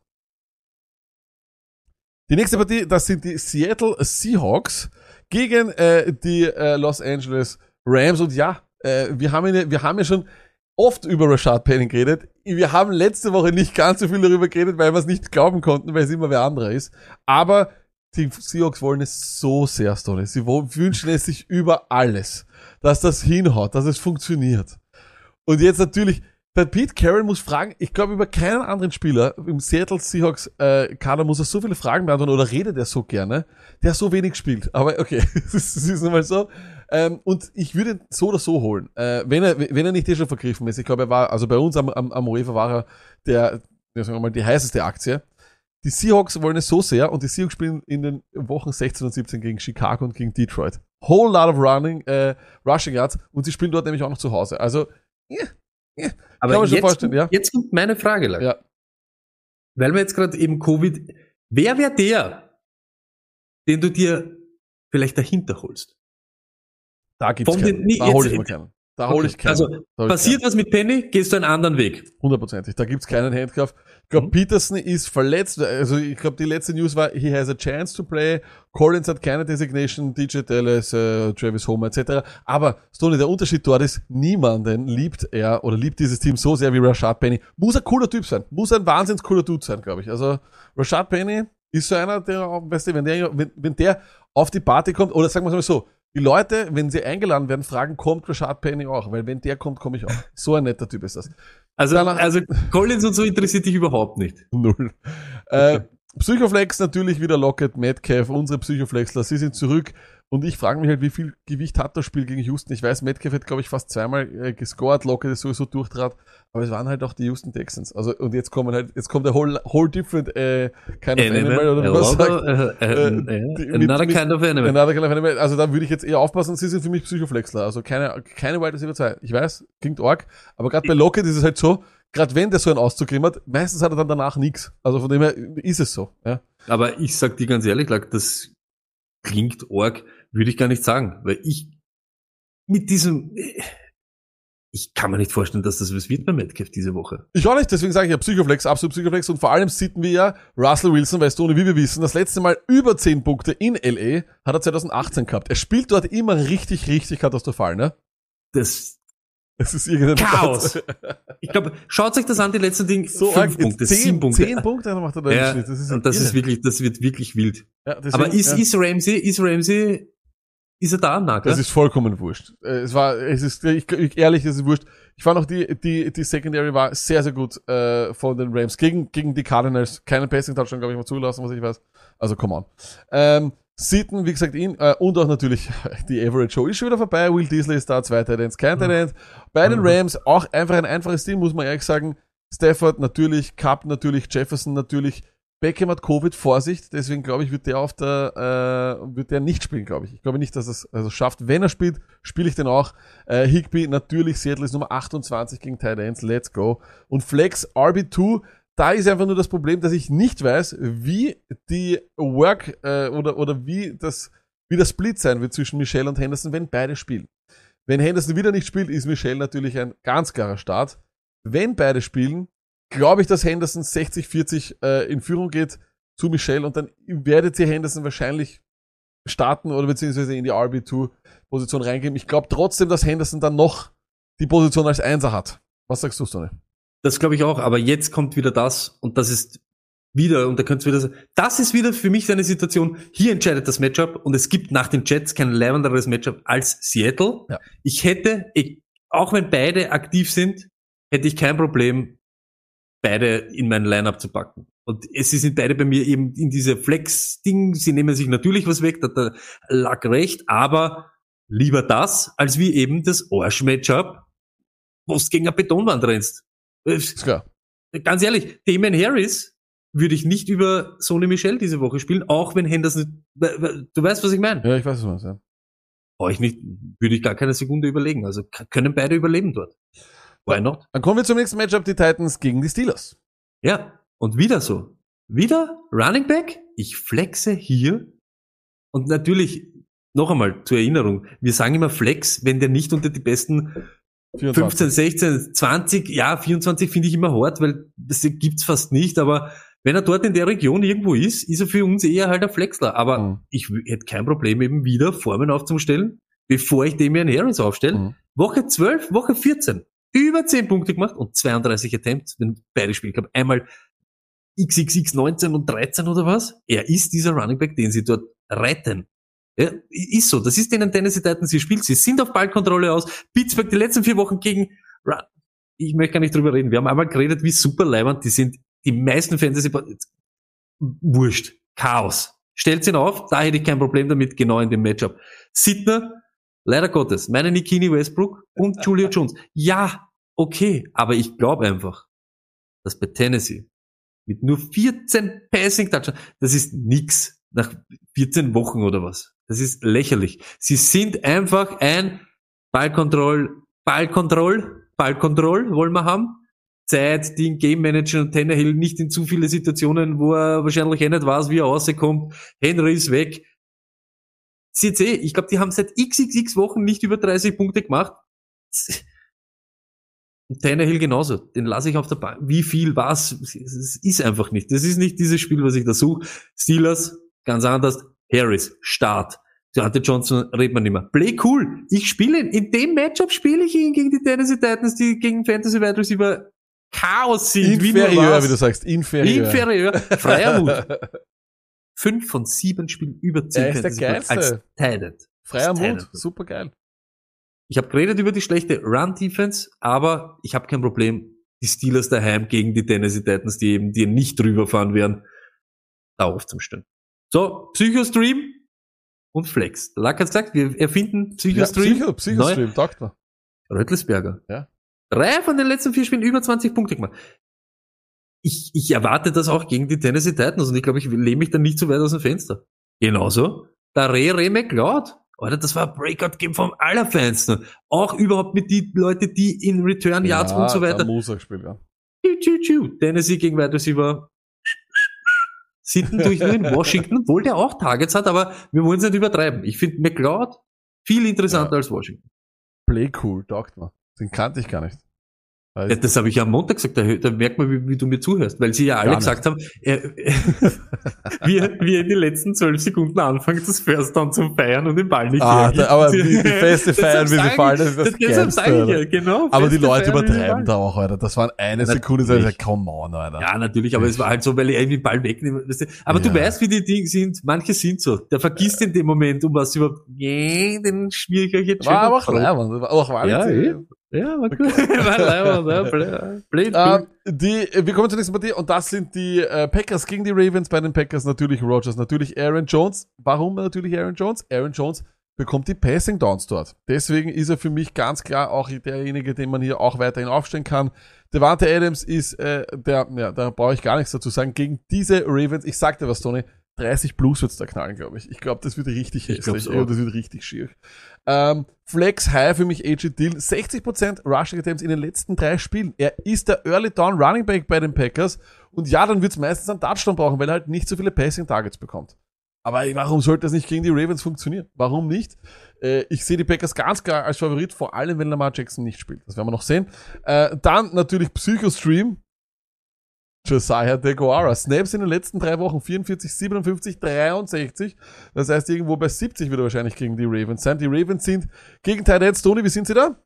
Die nächste Partie, das sind die Seattle Seahawks gegen äh, die äh, Los Angeles Rams. Und ja, äh, wir, haben ja, wir haben ja schon oft über Rashad Penny geredet. Wir haben letzte Woche nicht ganz so viel darüber geredet, weil wir es nicht glauben konnten, weil es immer wer anderer ist. Aber die Seahawks wollen es so sehr, Stoney. Sie wünschen es sich über alles, dass das hinhaut, dass es funktioniert. Und jetzt natürlich, der Pete Carroll muss fragen, ich glaube über keinen anderen Spieler im Seattle Seahawks äh, Kader muss er so viele Fragen beantworten oder redet er so gerne, der so wenig spielt. Aber okay, [LAUGHS] das ist, nun mal so. Ähm, und ich würde ihn so oder so holen, äh, wenn er wenn er nicht eh schon vergriffen ist. Ich glaube, er war also bei uns am am, am UEFA war er der, ja, sagen wir mal, die heißeste Aktie. Die Seahawks wollen es so sehr und die Seahawks spielen in den Wochen 16 und 17 gegen Chicago und gegen Detroit. Whole lot of running, äh, rushing yards und sie spielen dort nämlich auch noch zu Hause. Also, ja, Aber jetzt, ja. jetzt kommt meine Frage, Lack. ja. weil wir jetzt gerade eben Covid, wer wäre der, den du dir vielleicht dahinter holst? Da gibt's Von keinen. den- nee, da hole ich mal keinen. Da hole ich keinen. Also Da hol ich passiert was mit Penny, gehst du einen anderen Weg. Hundertprozentig. Da gibt's keinen Handcuff. Ich glaube, Mhm. Peterson ist verletzt. Also ich glaube, die letzte News war, he has a chance to play. Collins hat keine Designation, DJ Dallas, äh, Travis Homer etc. Aber Stoney, der Unterschied dort ist, niemanden liebt er oder liebt dieses Team so sehr wie Rashad Penny. Muss ein cooler Typ sein. Muss ein wahnsinns cooler Dude sein, glaube ich. Also Rashad Penny ist so einer, der, weißt du, wenn der, wenn, wenn der auf die Party kommt, oder sagen wir es mal so, die Leute, wenn sie eingeladen werden, fragen, kommt Rashad Penny auch? Weil wenn der kommt, komme ich auch. So ein netter Typ ist das. Also, Danach- also Collins und so interessiert dich überhaupt nicht. Null. Äh, Psychoflex natürlich wieder Lockett, Metcalf, unsere Psychoflexler, sie sind zurück. Und ich frage mich halt, wie viel Gewicht hat das Spiel gegen Houston? Ich weiß, Metcalf hat, glaube ich, fast zweimal äh, gescored, Lockett ist sowieso durchtrat, aber es waren halt auch die Houston Texans. Also, und jetzt kommen halt, jetzt kommt der whole, whole different, äh, kind of animal, oder wie man sagt. äh, äh, mit- another mit- kind of animal. Another kind of animal. Also da würde ich jetzt eher aufpassen, sie sind für mich Psychoflexler. Also keine, keine Wide Receiver 2. Ich weiß, klingt arg, aber gerade bei Lockett ist es halt so, gerade wenn der so einen Auszug hat, meistens hat er dann danach nichts. Also von dem her ist es so. Ja. Aber ich sag dir ganz ehrlich, das klingt arg, würde ich gar nicht sagen, weil ich mit diesem, ich kann mir nicht vorstellen, dass das was wird bei Metcalf diese Woche. Ich auch nicht, deswegen sage ich ja Psychoflex, absolut Psychoflex und vor allem sitten wir ja Russell Wilson, weißt du, ohne wie wir wissen, das letzte Mal über 10 Punkte in LA hat er 2018 gehabt. Er spielt dort immer richtig, richtig katastrophal, ne? Das Es ist irgendein Chaos. Ich glaube, schaut euch das an, die letzten Dinge. So fünf arg, Punkte, 10, sieben Punkte. 10 Punkte macht er da ja, im Schnitt. Das ist, und das irre. ist wirklich, das wird wirklich wild. ja, deswegen, Aber ist, ja. ist Ramsey, ist Ramsey, ist er da, Nagel? Das ist vollkommen wurscht. Äh, Es war, es ist, ich, ich, ehrlich, es ist wurscht. Ich fand auch die, die, die Secondary war sehr, sehr gut äh, von den Rams gegen, gegen die Cardinals. Keinen Passing Touchdown, glaube ich, mal zugelassen, was ich weiß. Also, come on. Ähm, Sitten, wie gesagt, ihn, äh, und auch natürlich [LAUGHS] die Average Show ist schon wieder vorbei. Will Diesel ist da, zwei Titans, kein Mhm. Titan. Bei den Mhm. Rams auch einfach ein einfaches Team, muss man ehrlich sagen. Stafford natürlich, Cup natürlich, Jefferson natürlich. Beckham hat Covid, Vorsicht, deswegen glaube ich, wird der auf der, äh, wird der nicht spielen, glaube ich. Ich glaube nicht, dass er es also schafft. Wenn er spielt, spiele ich den auch. Äh, Higby, natürlich, Seattle ist Nummer 28 gegen Tight Ends, let's go. Und Flex, RB2, da ist einfach nur das Problem, dass ich nicht weiß, wie die Work, äh, oder, oder wie das, wie der Split sein wird zwischen Michelle und Henderson, wenn beide spielen. Wenn Henderson wieder nicht spielt, ist Michelle natürlich ein ganz klarer Start. Wenn beide spielen, glaube ich, dass Henderson 60-40 äh, in Führung geht zu Michelle und dann werdet ihr Henderson wahrscheinlich starten oder beziehungsweise in die RB2-Position reingeben. Ich glaube trotzdem, dass Henderson dann noch die Position als Einser hat. Was sagst du, Stoney? Das glaube ich auch, aber jetzt kommt wieder das und das ist wieder, und da könnt's wieder sagen, das ist wieder für mich so eine Situation, hier entscheidet das Matchup und es gibt nach den Jets kein leibenderes Matchup als Seattle. Ja. Ich hätte, ich, auch wenn beide aktiv sind, hätte ich kein Problem, beide in mein Lineup zu packen. Und es sind beide bei mir eben in diese Flex-Ding, sie nehmen sich natürlich was weg, da hat der Luck recht, aber lieber das, als wie eben das Arsch-Matchup, wo du gegen eine Betonwand rennst. Äh, Ist klar. ganz ehrlich, Damon Harris würde ich nicht über Sony Michel diese Woche spielen, auch wenn Henderson, du weißt, was ich meine. Ja, ich weiß, was du meinst, ja. Brauche ich nicht, würde ich gar keine Sekunde überlegen. Also können beide überleben dort. Why not? Dann kommen wir zum nächsten Matchup, die Titans gegen die Steelers. Ja, und wieder so. Wieder Running Back. Ich flexe hier. Und natürlich, noch einmal zur Erinnerung, wir sagen immer Flex, wenn der nicht unter die besten 24. 15, 16, 20, ja, 24 finde ich immer hart, weil das gibt's fast nicht, aber wenn er dort in der Region irgendwo ist, ist er für uns eher halt ein Flexler. Aber Mhm. ich hätte kein Problem, eben wieder Formen aufzustellen, bevor ich Damian Harris aufstelle. Mhm. Woche 12, Woche 14, über 10 Punkte gemacht und 32 Attempts, wenn beide Spiele gehabt. Einmal XXX 19 und 13 oder was. Er ist dieser Running Back, den sie dort retten. Ja, ist so. Das ist denen Tennessee Titans ihr Spiel. Sie sind auf Ballkontrolle aus. Pittsburgh die letzten vier Wochen gegen, Ra- ich möchte gar nicht drüber reden. Wir haben einmal geredet, wie super leibend die sind. Die meisten Fantasy, wurscht. Chaos. Stellt ihn auf, da hätte ich kein Problem damit, genau in dem Matchup. Sidner, leider Gottes, meine Nikini Westbrook und [LAUGHS] Julio Jones. Ja, okay, aber ich glaube einfach, dass bei Tennessee mit nur 14 Passing Touchdowns, das ist nix nach 14 Wochen oder was. Das ist lächerlich. Sie sind einfach ein Ballkontroll, Ballkontroll, Ballkontroll wollen wir haben. Zeit, die in Game Manager und Tannehill nicht in zu viele Situationen, wo er wahrscheinlich eh nicht weiß, wie er rauskommt. Henry ist weg. Seht eh, ich glaube, die haben seit xxx Wochen nicht über 30 Punkte gemacht. Und Tannehill genauso. Den lasse ich auf der Bank. Wie viel, was? Es ist einfach nicht. Das ist nicht dieses Spiel, was ich da suche. Steelers, ganz anders. Harris, Start. Deontay Johnson redet man nicht mehr. Play cool. Ich spiele ihn. In dem Matchup spiele ich ihn gegen die Tennessee Titans, die gegen Fantasy Wide Receiver Chaos sind. wie Inferieur, was. wie du sagst. Inferieur. Inferieur. Freier Mut. [LAUGHS] Fünf von sieben Spielen über zehn Er ist der Points als Geilste. Tight Freier Stand. Mut. Super geil. Ich habe geredet über die schlechte Run-Defense, aber ich habe kein Problem, die Steelers daheim gegen die Tennessee Titans, die eben die nicht drüber fahren werden, da aufzustellen. So, Psychostream und Flex. Lack hat's gesagt, wir erfinden Ja, Psychostream. Psycho, Psychostream, taugt mir. Röttelsberger. Ja. Drei von den letzten vier Spielen über 20 Punkte gemacht. Ich, ich erwarte das auch gegen die Tennessee Titans und ich glaube, ich lehne mich dann nicht so weit aus dem Fenster. Genauso. Der Re Re McLeod. Alter, das war ein Breakout-Game vom Allerfeinsten. Auch überhaupt mit die Leute, die in Return Yards und so weiter. muss er gespielt werden. Tschu, tschu, tschu. Tennessee gegen Wide Receiver. Sitten durch nur in [LAUGHS] Washington, obwohl der auch Targets hat, aber wir wollen es nicht übertreiben. Ich finde McLeod viel interessanter Ja. als Washington. Play cool, taugt mir. Den kannte ich gar nicht. Ja, das habe ich ja am Montag gesagt, da, da merkt man, wie, wie du mir zuhörst, weil sie ja alle gesagt haben, äh, wir, wir in den letzten zwölf Sekunden anfangen, das First Down zum Feiern und den Ball nicht Ah, da, aber wie die Feste [LAUGHS] feiern, wie sie fallen, das ist das Deshalb Geilste, sage ich ja, genau. Aber die Leute feiern, übertreiben da auch, Alter. Das waren eine Natürlich. Sekunde, ich sag, come on, Alter. Ja, natürlich, aber es war halt so, weil ich irgendwie den Ball wegnehme. Weißt du. Aber du Ja. weißt, wie die Dinge sind. Manche sind so. Der vergisst in dem Moment, um was überhaupt, nee, den schmier ich euch jetzt War aber auch auch Ja, wahnsinnig. eh. Ja, war [LAUGHS] gut. war Ähm, die, wir kommen zur nächsten Partie und das sind die äh, Packers gegen die Ravens. Bei den Packers natürlich Rogers, natürlich Aaron Jones. Warum natürlich Aaron Jones? Aaron Jones bekommt die Passing Downs dort. Deswegen ist er für mich ganz klar auch derjenige, den man hier auch weiterhin aufstellen kann. Devante Adams ist äh, der, ja, da brauche ich gar nichts dazu sagen. Gegen diese Ravens, ich sagte was, Tony, 30 plus wird's da knallen, glaube ich. Ich glaube, das wird richtig Ich hässlich. auch. Das wird richtig schier. Ähm, Flex High für mich AJ Dill. 60% Rushing Attempts in den letzten drei Spielen. Er ist der Early Down Running Back bei den Packers. Und ja, dann wird's meistens einen Touchdown brauchen, weil er halt nicht so viele Passing Targets bekommt. Aber warum sollte das nicht gegen die Ravens funktionieren? Warum nicht? Äh, ich sehe die Packers ganz klar als Favorit, vor allem wenn Lamar Jackson nicht spielt. Das werden wir noch sehen. Äh, dann natürlich Psycho-Stream. Josiah DeGuara. Snaps in den letzten drei Wochen 44, 57, 63. Das heißt, irgendwo bei 70 wird er wahrscheinlich gegen die Ravens sein. Die Ravens sind gegen Titans. Tony, wie sind sie da?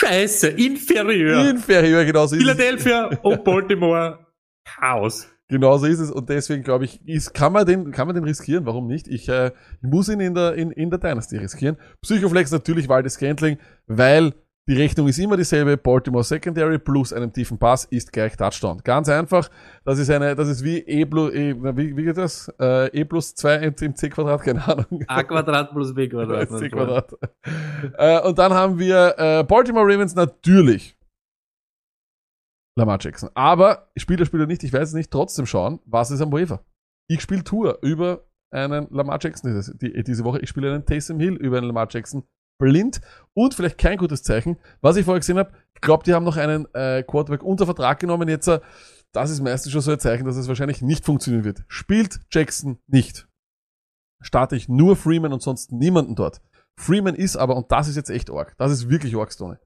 Scheiße, inferior. Inferior, genauso ist es. Philadelphia [LAUGHS] und Baltimore. Chaos. Genauso ist es. Und deswegen glaube ich, ist, kann man den, kann man den riskieren. Warum nicht? Ich, äh, ich muss ihn in der, in, in der Dynasty riskieren. Psychoflex natürlich Waldes Scantling, weil die Rechnung ist immer dieselbe. Baltimore Secondary plus einem tiefen Pass ist gleich Touchdown. Ganz einfach. Das ist eine, das ist wie E plus, e, wie, wie geht das? Äh, e plus 2 im, im C Quadrat, keine Ahnung. A Quadrat plus B Quadrat. [LAUGHS] C Quadrat. äh, und dann haben wir äh, Baltimore Ravens natürlich. Lamar Jackson. Aber Spieler, Spieler nicht, ich weiß es nicht, trotzdem schauen, was ist am Waiver. Ich spiele Tour über einen Lamar Jackson diese, die, diese Woche. Ich spiele einen Taysom Hill über einen Lamar Jackson blind und vielleicht kein gutes Zeichen. Was ich vorher gesehen habe, ich glaube, die haben noch einen äh, Quarterback unter Vertrag genommen. Jetzt, äh, das ist meistens schon so ein Zeichen, dass es wahrscheinlich nicht funktionieren wird. Spielt Jackson nicht. Starte ich nur Freeman und sonst niemanden dort. Freeman ist aber, und das ist jetzt echt arg, das ist wirklich arg, Stone.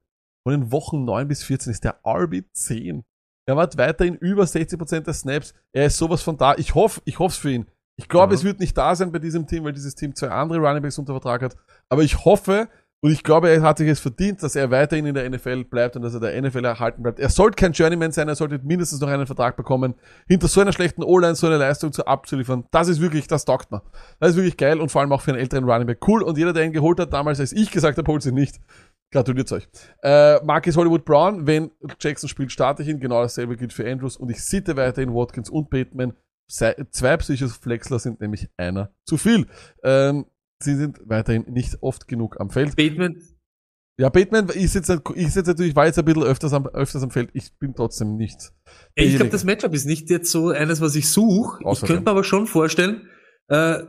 Und in Wochen 9 bis 14 ist der RB10. Er hat weiterhin über 60% der Snaps. Er ist sowas von da. Ich hoffe, ich hoffe es für ihn. Ich glaube, Ja. es wird nicht da sein bei diesem Team, weil dieses Team zwei andere Runningbacks unter Vertrag hat. Aber ich hoffe, und ich glaube, er hat sich es verdient, dass er weiterhin in der NFL bleibt und dass er der NFL erhalten bleibt. Er sollte kein Journeyman sein, er sollte mindestens noch einen Vertrag bekommen. Hinter so einer schlechten O-Line so eine Leistung zu abzuliefern, das ist wirklich, das taugt mir. Das ist wirklich geil und vor allem auch für einen älteren Running Back cool. Und jeder, der ihn geholt hat, damals, als ich gesagt habe, holt ihn nicht. Gratuliert euch. Äh, Marcus Hollywood Brown, wenn Jackson spielt, starte ich ihn. Genau dasselbe gilt für Andrews. Und ich sitte weiterhin Watkins und Bateman. Zwei Psychos-Flexler sind nämlich einer zu viel. Ähm, sie sind weiterhin nicht oft genug am Feld. Bateman, Ja, Bateman ist jetzt, ist jetzt natürlich, war jetzt ein bisschen öfters am, öfters am Feld. Ich bin trotzdem nicht. ich glaube, das Matchup ist nicht jetzt so eines, was ich suche. Ich könnte mir aber schon vorstellen, äh,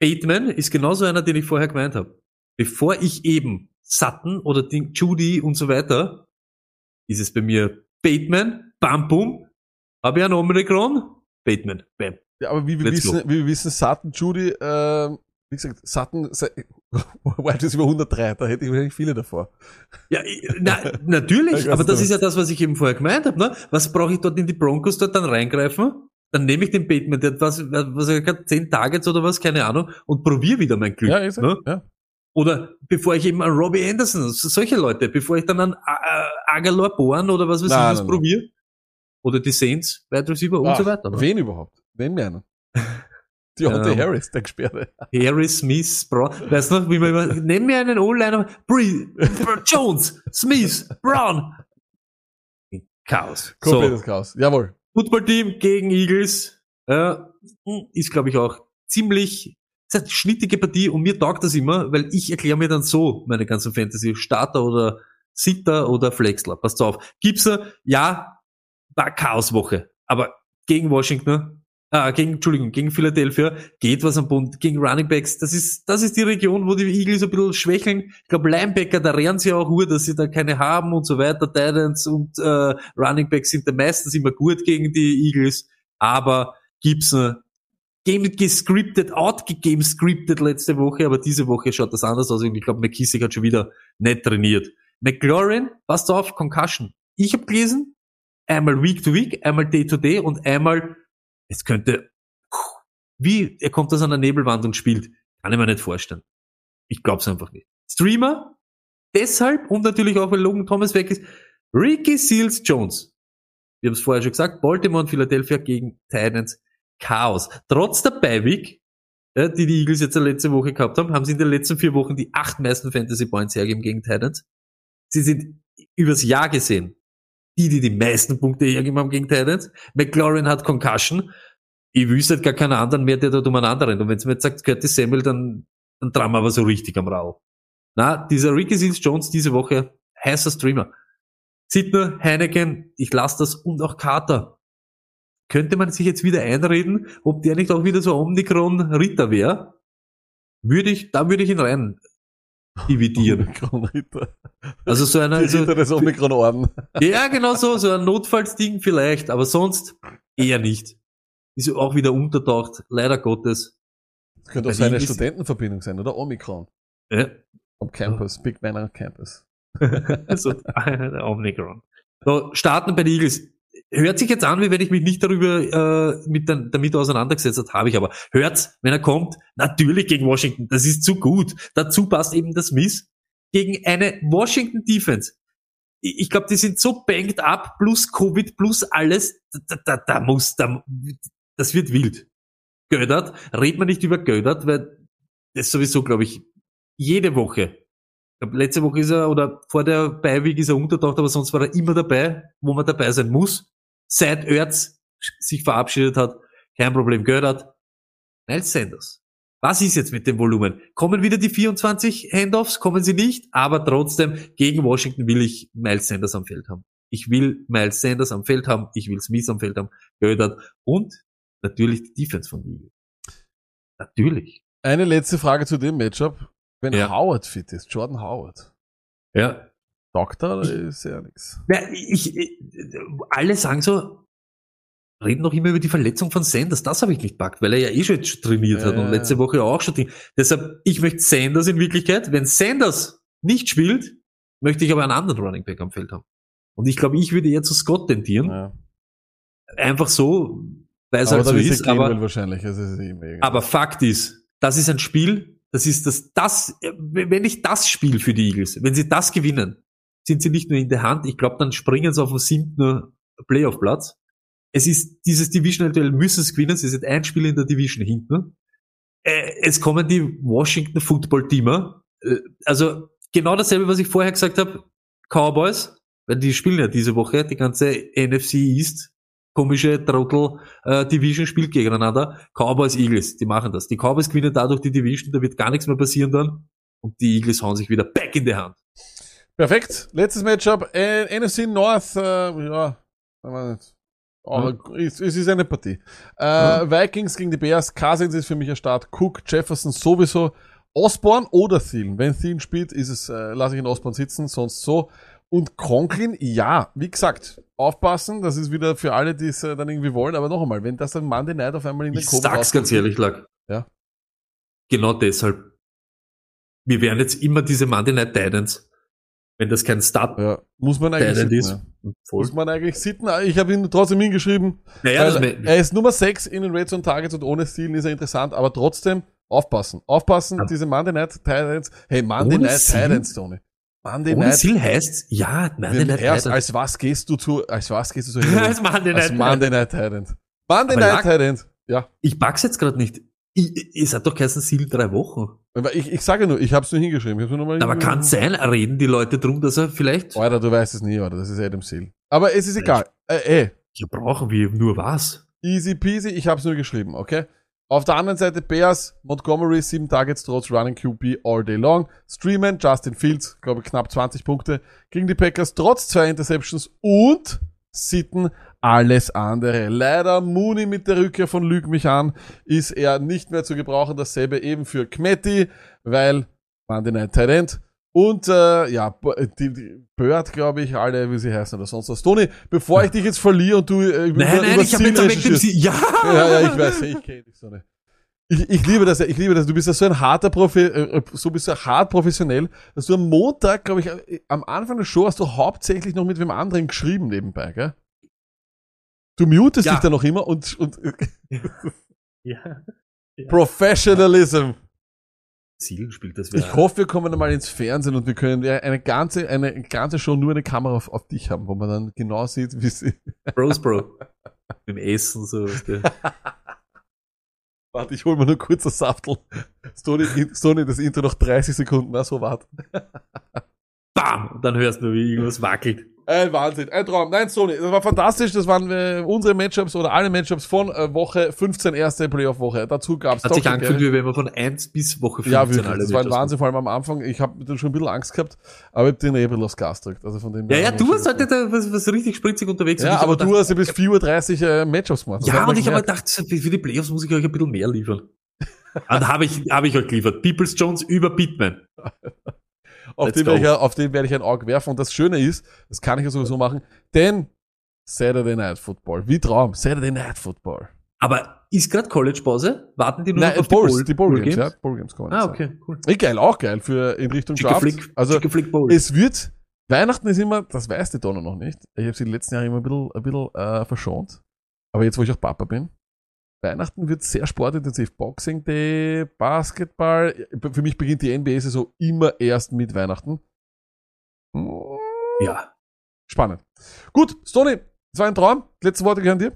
Bateman ist genauso einer, den ich vorher gemeint habe. Bevor ich eben Sutton oder Ding, Judy und so weiter, ist es bei mir Bateman, bam, bum, habe ich einen Omikron, Bateman, bam. Ja, aber wie wir Let's wissen, wie wir wissen, Sutton, Judy, ähm, wie gesagt, Sutton, White [LAUGHS] ist über 103, da hätte ich wahrscheinlich viele davor. Ja, na, natürlich, [LAUGHS] aber das ist ja das, was ich eben vorher gemeint habe. Ne? Was brauche ich dort in die Broncos dort dann reingreifen? Dann nehme ich den Bateman, der hat was, was er hat, 10 Targets oder was, keine Ahnung, und probiere wieder mein Glück. Ja, ist ne? Ja. Oder bevor ich eben an Robbie Anderson, so- solche Leute, bevor ich dann an Agalor Born oder was weiß ich was probiere. Oder die Saints, Wide Receiver und so weiter. Ne? Wen überhaupt? Wen mir einen? [LAUGHS] Deontay Ähm. Harris, der Gesperrte. Harry Smith, Brown. Weißt du noch, wie man immer, nenn mir einen O-Liner, Bree, Jones, Smith, Brown. Chaos. So, Komplettes Chaos. Jawohl. Footballteam gegen Eagles, äh, ist glaube ich auch ziemlich, ist eine schnittige Partie und mir taugt das immer, weil ich erkläre mir dann so meine ganzen Fantasy, Starter oder Sitter oder Flexler. Passt auf. Gibt's, äh, ja, war Chaoswoche, aber gegen Washington, Ah, gegen, Entschuldigung, gegen Philadelphia geht was am Bund, gegen Running Backs. Das ist, das ist die Region, wo die Eagles ein bisschen schwächeln. Ich glaube, Linebacker, da rennen sie auch nur, dass sie da keine haben und so weiter. Titans und äh, Running Backs sind da meistens immer gut gegen die Eagles. Aber Gibson Game gescriptet, outgegeben scriptet letzte Woche, aber diese Woche schaut das anders aus ich glaube, McKissick hat schon wieder nicht trainiert. McLaurin, passt auf, Concussion. Ich habe gelesen, einmal Week to Week, einmal Day to Day und einmal, es könnte, wie, er kommt aus einer Nebelwand und spielt, kann ich mir nicht vorstellen. Ich glaube es einfach nicht. Streamer, deshalb und natürlich auch, weil Logan Thomas weg ist, Ricky Seals Jones. Wir haben es vorher schon gesagt, Baltimore und Philadelphia gegen Titans. Chaos. Trotz der Beiweek, ja, die die Eagles jetzt letzte Woche gehabt haben, haben sie in den letzten vier Wochen die acht meisten Fantasy Points hergegeben gegen Titans. Sie sind übers Jahr gesehen die, die die meisten Punkte haben gegen Titans. McLaurin hat Concussion. Ich wüsste gar keinen anderen mehr, der dort umeinander rennt. Und wenn es mir jetzt sagt, Curtis Samuel, dann, dann dran aber so richtig am Rau. Na, dieser Ricky Seals Jones diese Woche, heißer Streamer. Sidner, Heineken, ich lasse das und auch Carter. Könnte man sich jetzt wieder einreden, ob der nicht auch wieder so Omnicron-Ritter wäre? Würde ich, da würde ich ihn rein dividieren. [LAUGHS] Also so Die also, des Omikron-Orden. ja, genau so, so ein Notfallsding vielleicht, aber sonst eher nicht. Ist auch wieder untertaucht, leider Gottes. Das könnte auch seine Studentenverbindung sein, oder? Omikron. Ja, Am Campus, Big Man am Campus. [LAUGHS] so, [LAUGHS] der Omnicron. So, starten bei den Eagles. Hört sich jetzt an, wie wenn ich mich nicht darüber äh, mit der, damit auseinandergesetzt habe, habe ich aber. Hört's, wenn er kommt, natürlich gegen Washington. Das ist zu gut. Dazu passt eben das Miss gegen eine Washington Defense. Ich, ich glaube, die sind so banged up, plus Covid, plus alles. Da, da, da muss, da, das wird wild. Gödert, red man nicht über Gödert, weil das sowieso, glaube ich, jede Woche ich glaub, letzte Woche ist er, oder vor der Beiweg ist er untertaucht, aber sonst war er immer dabei, wo man dabei sein muss. Seit Erz sich verabschiedet hat, kein Problem gehört. Miles Sanders. Was ist jetzt mit dem Volumen? Kommen wieder die 24 Handoffs? Kommen sie nicht? Aber trotzdem, gegen Washington will ich Miles Sanders am Feld haben. Ich will Miles Sanders am Feld haben. Ich will Smith am Feld haben. Gödert. Und natürlich die Defense von Eagles. Natürlich. Eine letzte Frage zu dem Matchup. Wenn Ja. Howard fit ist, Jordan Howard. Ja. Doktor ist ja nix. Ja, ich, ich, alle sagen so, reden noch immer über die Verletzung von Sanders. Das habe ich nicht packt, weil er ja eh schon jetzt trainiert hat Ja. und letzte Woche auch schon. Deshalb, ich möchte Sanders in Wirklichkeit. Wenn Sanders nicht spielt, möchte ich aber einen anderen Running Back am Feld haben. Und ich glaube, ich würde eher zu Scott tendieren. Ja. Einfach so, weil es halt so ist er Aber, wahrscheinlich. Ist eh aber Fakt ist, das ist ein Spiel, das ist das, das, wenn ich das Spiel für die Eagles, wenn sie das gewinnen, sind sie nicht nur in der Hand, ich glaube, dann springen sie auf den siebten Playoff-Platz. Es ist dieses Division-Duell müssen sie gewinnen, sie sind ein Spiel in der Division hinten. Äh, Es kommen die Washington Football-Teamer, Äh, also genau dasselbe, was ich vorher gesagt habe, Cowboys, weil die spielen ja diese Woche, die ganze NFC East, komische Trottel äh, Division spielt gegeneinander. Cowboys, Eagles, die machen das. Die Cowboys gewinnen dadurch die Division, da wird gar nichts mehr passieren dann. Und die Eagles hauen sich wieder back in die Hand. Perfekt. Letztes Matchup. Äh, NFC North, äh, ja, nicht. Aber es, es ist eine Partie. Äh, Vikings gegen die Bears. Cousins ist für mich ein Start. Cook, Jefferson sowieso. Osborne oder Thielen. Wenn Thielen spielt, ist es, äh, lasse ich ihn Osborne sitzen, sonst so. Und Conklin, ja, wie gesagt, aufpassen, das ist wieder für alle, die es äh, dann irgendwie wollen, aber noch einmal, wenn das dann Monday Night auf einmal in der Ich Kurve sag's ganz ehrlich, Lack. Ja. Genau deshalb. Wir werden jetzt immer diese Monday Night Titans, wenn das kein Start Ja, muss man eigentlich Titan sitzen, ist. ja. Muss man eigentlich sitten. Ich habe ihn trotzdem hingeschrieben. Naja, das, er ist Nummer 6 in den Red Zone Targets und ohne Stil ist er interessant, aber trotzdem aufpassen. Aufpassen, Ja. diese Monday Night Titans. Hey, Monday Night? Titans, Tony. Monday ohne Night. Ziel heißt, ja, Monday Night erst, als was gehst du zu, als was gehst du zu [LAUGHS] Als Monday als Night Monday Night Titans. Monday Night Titans. Ja. Ich pack's jetzt gerade nicht. Ich, ich sag doch geheißen Ziel drei Wochen. Ich, ich sage nur, ich habe es nur hingeschrieben. Ich hab's nur noch mal Aber kann sein, reden die Leute drum, dass er vielleicht, Alter, du weißt es nie, oder? Das ist Adam Seal. Aber es ist egal. Äh, ey, ja, brauchen wir nur was. Easy peasy, ich hab's nur geschrieben, okay? Auf der anderen Seite Bears, Montgomery, 7 Targets, trotz Running QB all day long. Streaman, Justin Fields, glaube knapp 20 Punkte. Gegen die Packers, trotz zwei Interceptions und Sitten alles andere. Leider Mooney mit der Rückkehr von Lüg mich an, ist er nicht mehr zu gebrauchen. Dasselbe eben für Kmetti, weil Monday Night Tight End. Und äh, ja, B- die, die Bird, glaube ich, alle, wie sie heißen oder sonst was. Tony, bevor ich dich jetzt verliere und du äh, über, Nein, nein, über ich habe jetzt Weg dem. Ja! ja, ja, ich weiß, ich kenne dich so nicht. Ich, ich liebe das ja, ich liebe das. Du bist ja so ein harter Profi, äh, so bist du ja hart professionell, dass du am Montag, glaube ich, äh, am Anfang der Show hast du hauptsächlich noch mit wem anderen geschrieben nebenbei, gell? Du mutest Ja. dich da noch immer und, und [LAUGHS] Ja. Professionalism. Ziel spielt das Ich hoffe, wir kommen einmal ins Fernsehen und wir können ja eine ganze, eine ganze Show nur eine Kamera auf, auf dich haben, wo man dann genau sieht, wie sie. Bros, Bro. Mit dem Essen so. [LAUGHS] Warte, ich hol mir nur kurz das Saftel. Sony, Sony, das Intro noch 30 Sekunden, na so warte. Bam! Und dann hörst du, wie irgendwas wackelt. Ein Wahnsinn, ein Traum. Nein, Sony, das war fantastisch. Das waren äh, unsere Matchups oder alle Matchups von äh, Woche 15, erste Playoff-Woche. Dazu gab's Hat sich angefühlt, wie wenn wir von 1 bis Woche 15 Ja, wirklich. alle Das war ein Wahnsinn, vor allem am Anfang. Ich habe schon ein bisschen Angst gehabt, aber ich hab den bisschen aufs Gas gedrückt. Also von dem Ja, ja, du warst heute da was, was richtig spritzig unterwegs. Ja, hab aber mir du hast ja bis 4.30 Uhr äh, Matchups gemacht. Das Ja, und ich habe mir gedacht, für die Playoffs muss ich euch ein bisschen mehr liefern. Und habe ich, habe ich euch geliefert. Peoples Jones über Pittman. [LAUGHS] auf Let's den, werde ich, auf den werde ich ein Auge werfen. Und das Schöne ist, das kann ich ja sowieso machen, denn Saturday Night Football, wie Traum, Saturday Night Football. Aber ist gerade College-Pause? Warten die nur Nein, noch auf Bowls, die Bowl, die Bowl Games, ja, Bowl Games kommen. Ah, okay, cool. Eh, geil, auch geil für in Richtung Chicken Draft. Flick, Also Flick Bowl. es wird, Weihnachten ist immer, das weiß die Donner noch nicht. Ich habe sie die letzten Jahre immer ein bisschen, ein bisschen äh, verschont. Aber jetzt, wo ich auch Papa bin, Weihnachten wird sehr sportintensiv. Boxing Day, Basketball. Für mich beginnt die NBA-Saison immer erst mit Weihnachten. Ja. Spannend. Gut, Stoney, das war ein Traum. Letzte Worte gehören dir.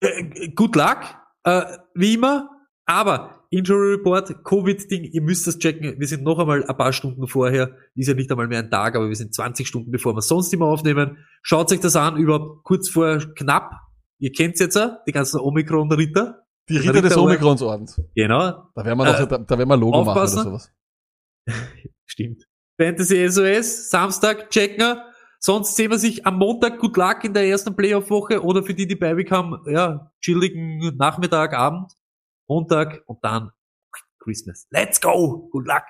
Äh, Good luck, äh, wie immer. Aber Injury Report, Covid-Ding, ihr müsst das checken. Wir sind noch einmal ein paar Stunden vorher. Ist ja nicht einmal mehr ein Tag, aber wir sind 20 Stunden bevor wir sonst immer aufnehmen. Schaut euch das an, überhaupt kurz vor knapp. Ihr kennt's jetzt ja, die ganzen Omikron-Ritter. Die Das Ritter des. Omikronsordens. Genau, Da werden wir noch, Äh, da, da werden wir Logo machen oder aufpassen. sowas. [LAUGHS] stimmt. Fantasy SOS, Samstag, checken. Sonst sehen wir sich am Montag, good luck in der ersten Playoff-Woche oder für die, die bei haben, ja, chilligen Nachmittag, Abend, Montag und dann Christmas. Let's go! Good luck!